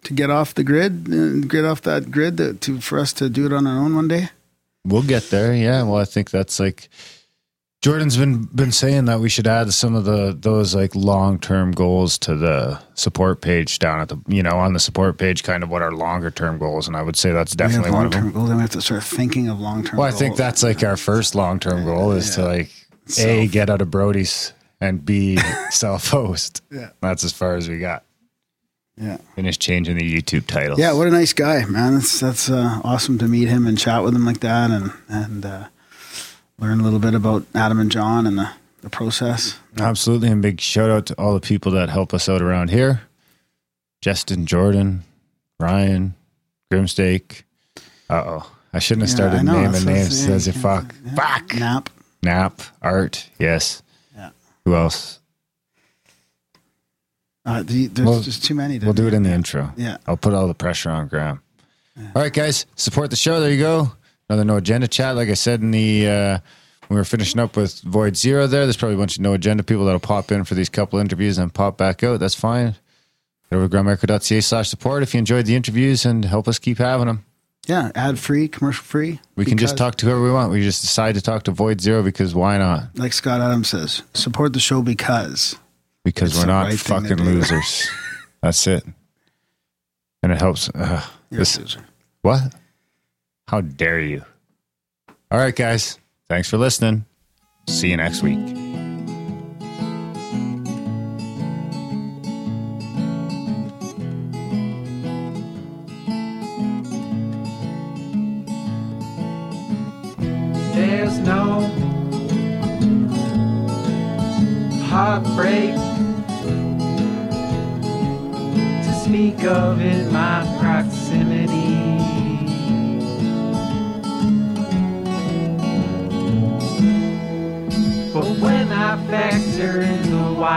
to get off the grid, uh, get off that grid, to, to for us to do it on our own one day? We'll get there. Yeah. Well, I think that's like Jordan's been been saying that we should add some of the those like long term goals to the support page down at the you know on the support page, kind of what our longer term goals, and I would say that's definitely one of them. term goals. Then we have to start thinking of long term. Well, I think that's like our first long term goal is to like a get out of Brody's and b (laughs) self host. Yeah. That's as far as we got. yeah. Finish changing the YouTube titles. Yeah, what a nice guy, man. That's that's uh, awesome to meet him and chat with him like that, and and uh, learn a little bit about Adam and John and the, the process. Absolutely. And big shout out to all the people that help us out around here Justin, Jordan, Ryan, Grimstake. Uh oh. I shouldn't have started know, naming that's- names. yeah, Says it fuck. yeah. Fuck. Nap. Nap. Art. Yes. Yeah. Who else? Uh, the, there's We'll- just too many. To We'll do it in the intro. Yeah. I'll put all the pressure on Graham. All right, guys, support the show. There you go. Another no agenda chat. Like I said in the uh, when we were finishing up with Void Zero, there. There's probably a bunch of no agenda people that'll pop in for these couple interviews and pop back out. That's fine. Go over to grimerica.ca slash support if you enjoyed the interviews and help us keep having them. Yeah, ad free, commercial free. We can just talk to whoever we want. We just decide to talk to Void Zero because why not? like Scott Adams says, support the show because. Because It's we're not right fucking losers. (laughs) That's it. And it helps. Uh, You're this- loser. What? How dare you? All right, guys. Thanks for listening. See you next week.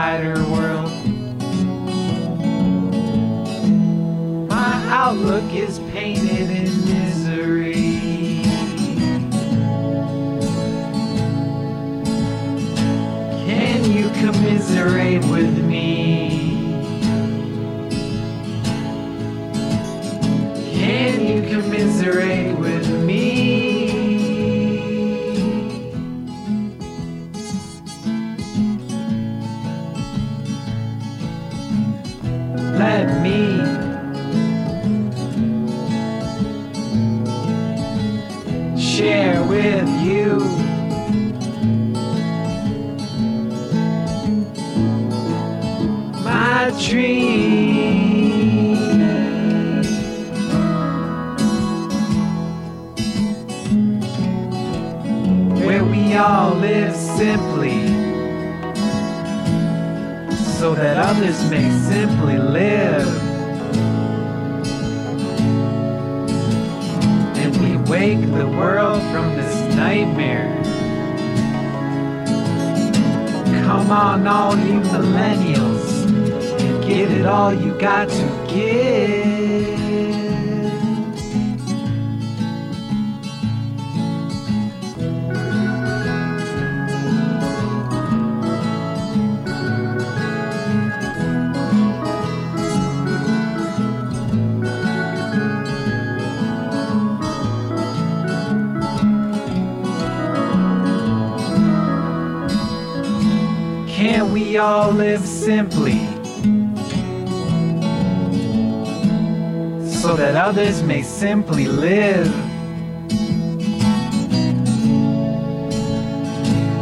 Wider world, my outlook is painted in misery. Can you commiserate with me? Can you commiserate may simply live. And we wake the world from this nightmare. Come on, all you millennials, and give it all you got to give. All live simply? So that others may simply live.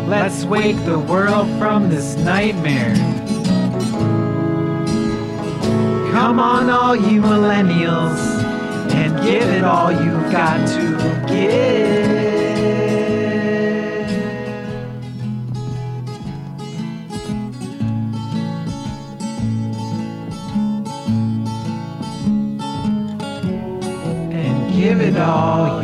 Let's wake the world from this nightmare. Come on, all you millennials, and give it all you've got to give. Give it all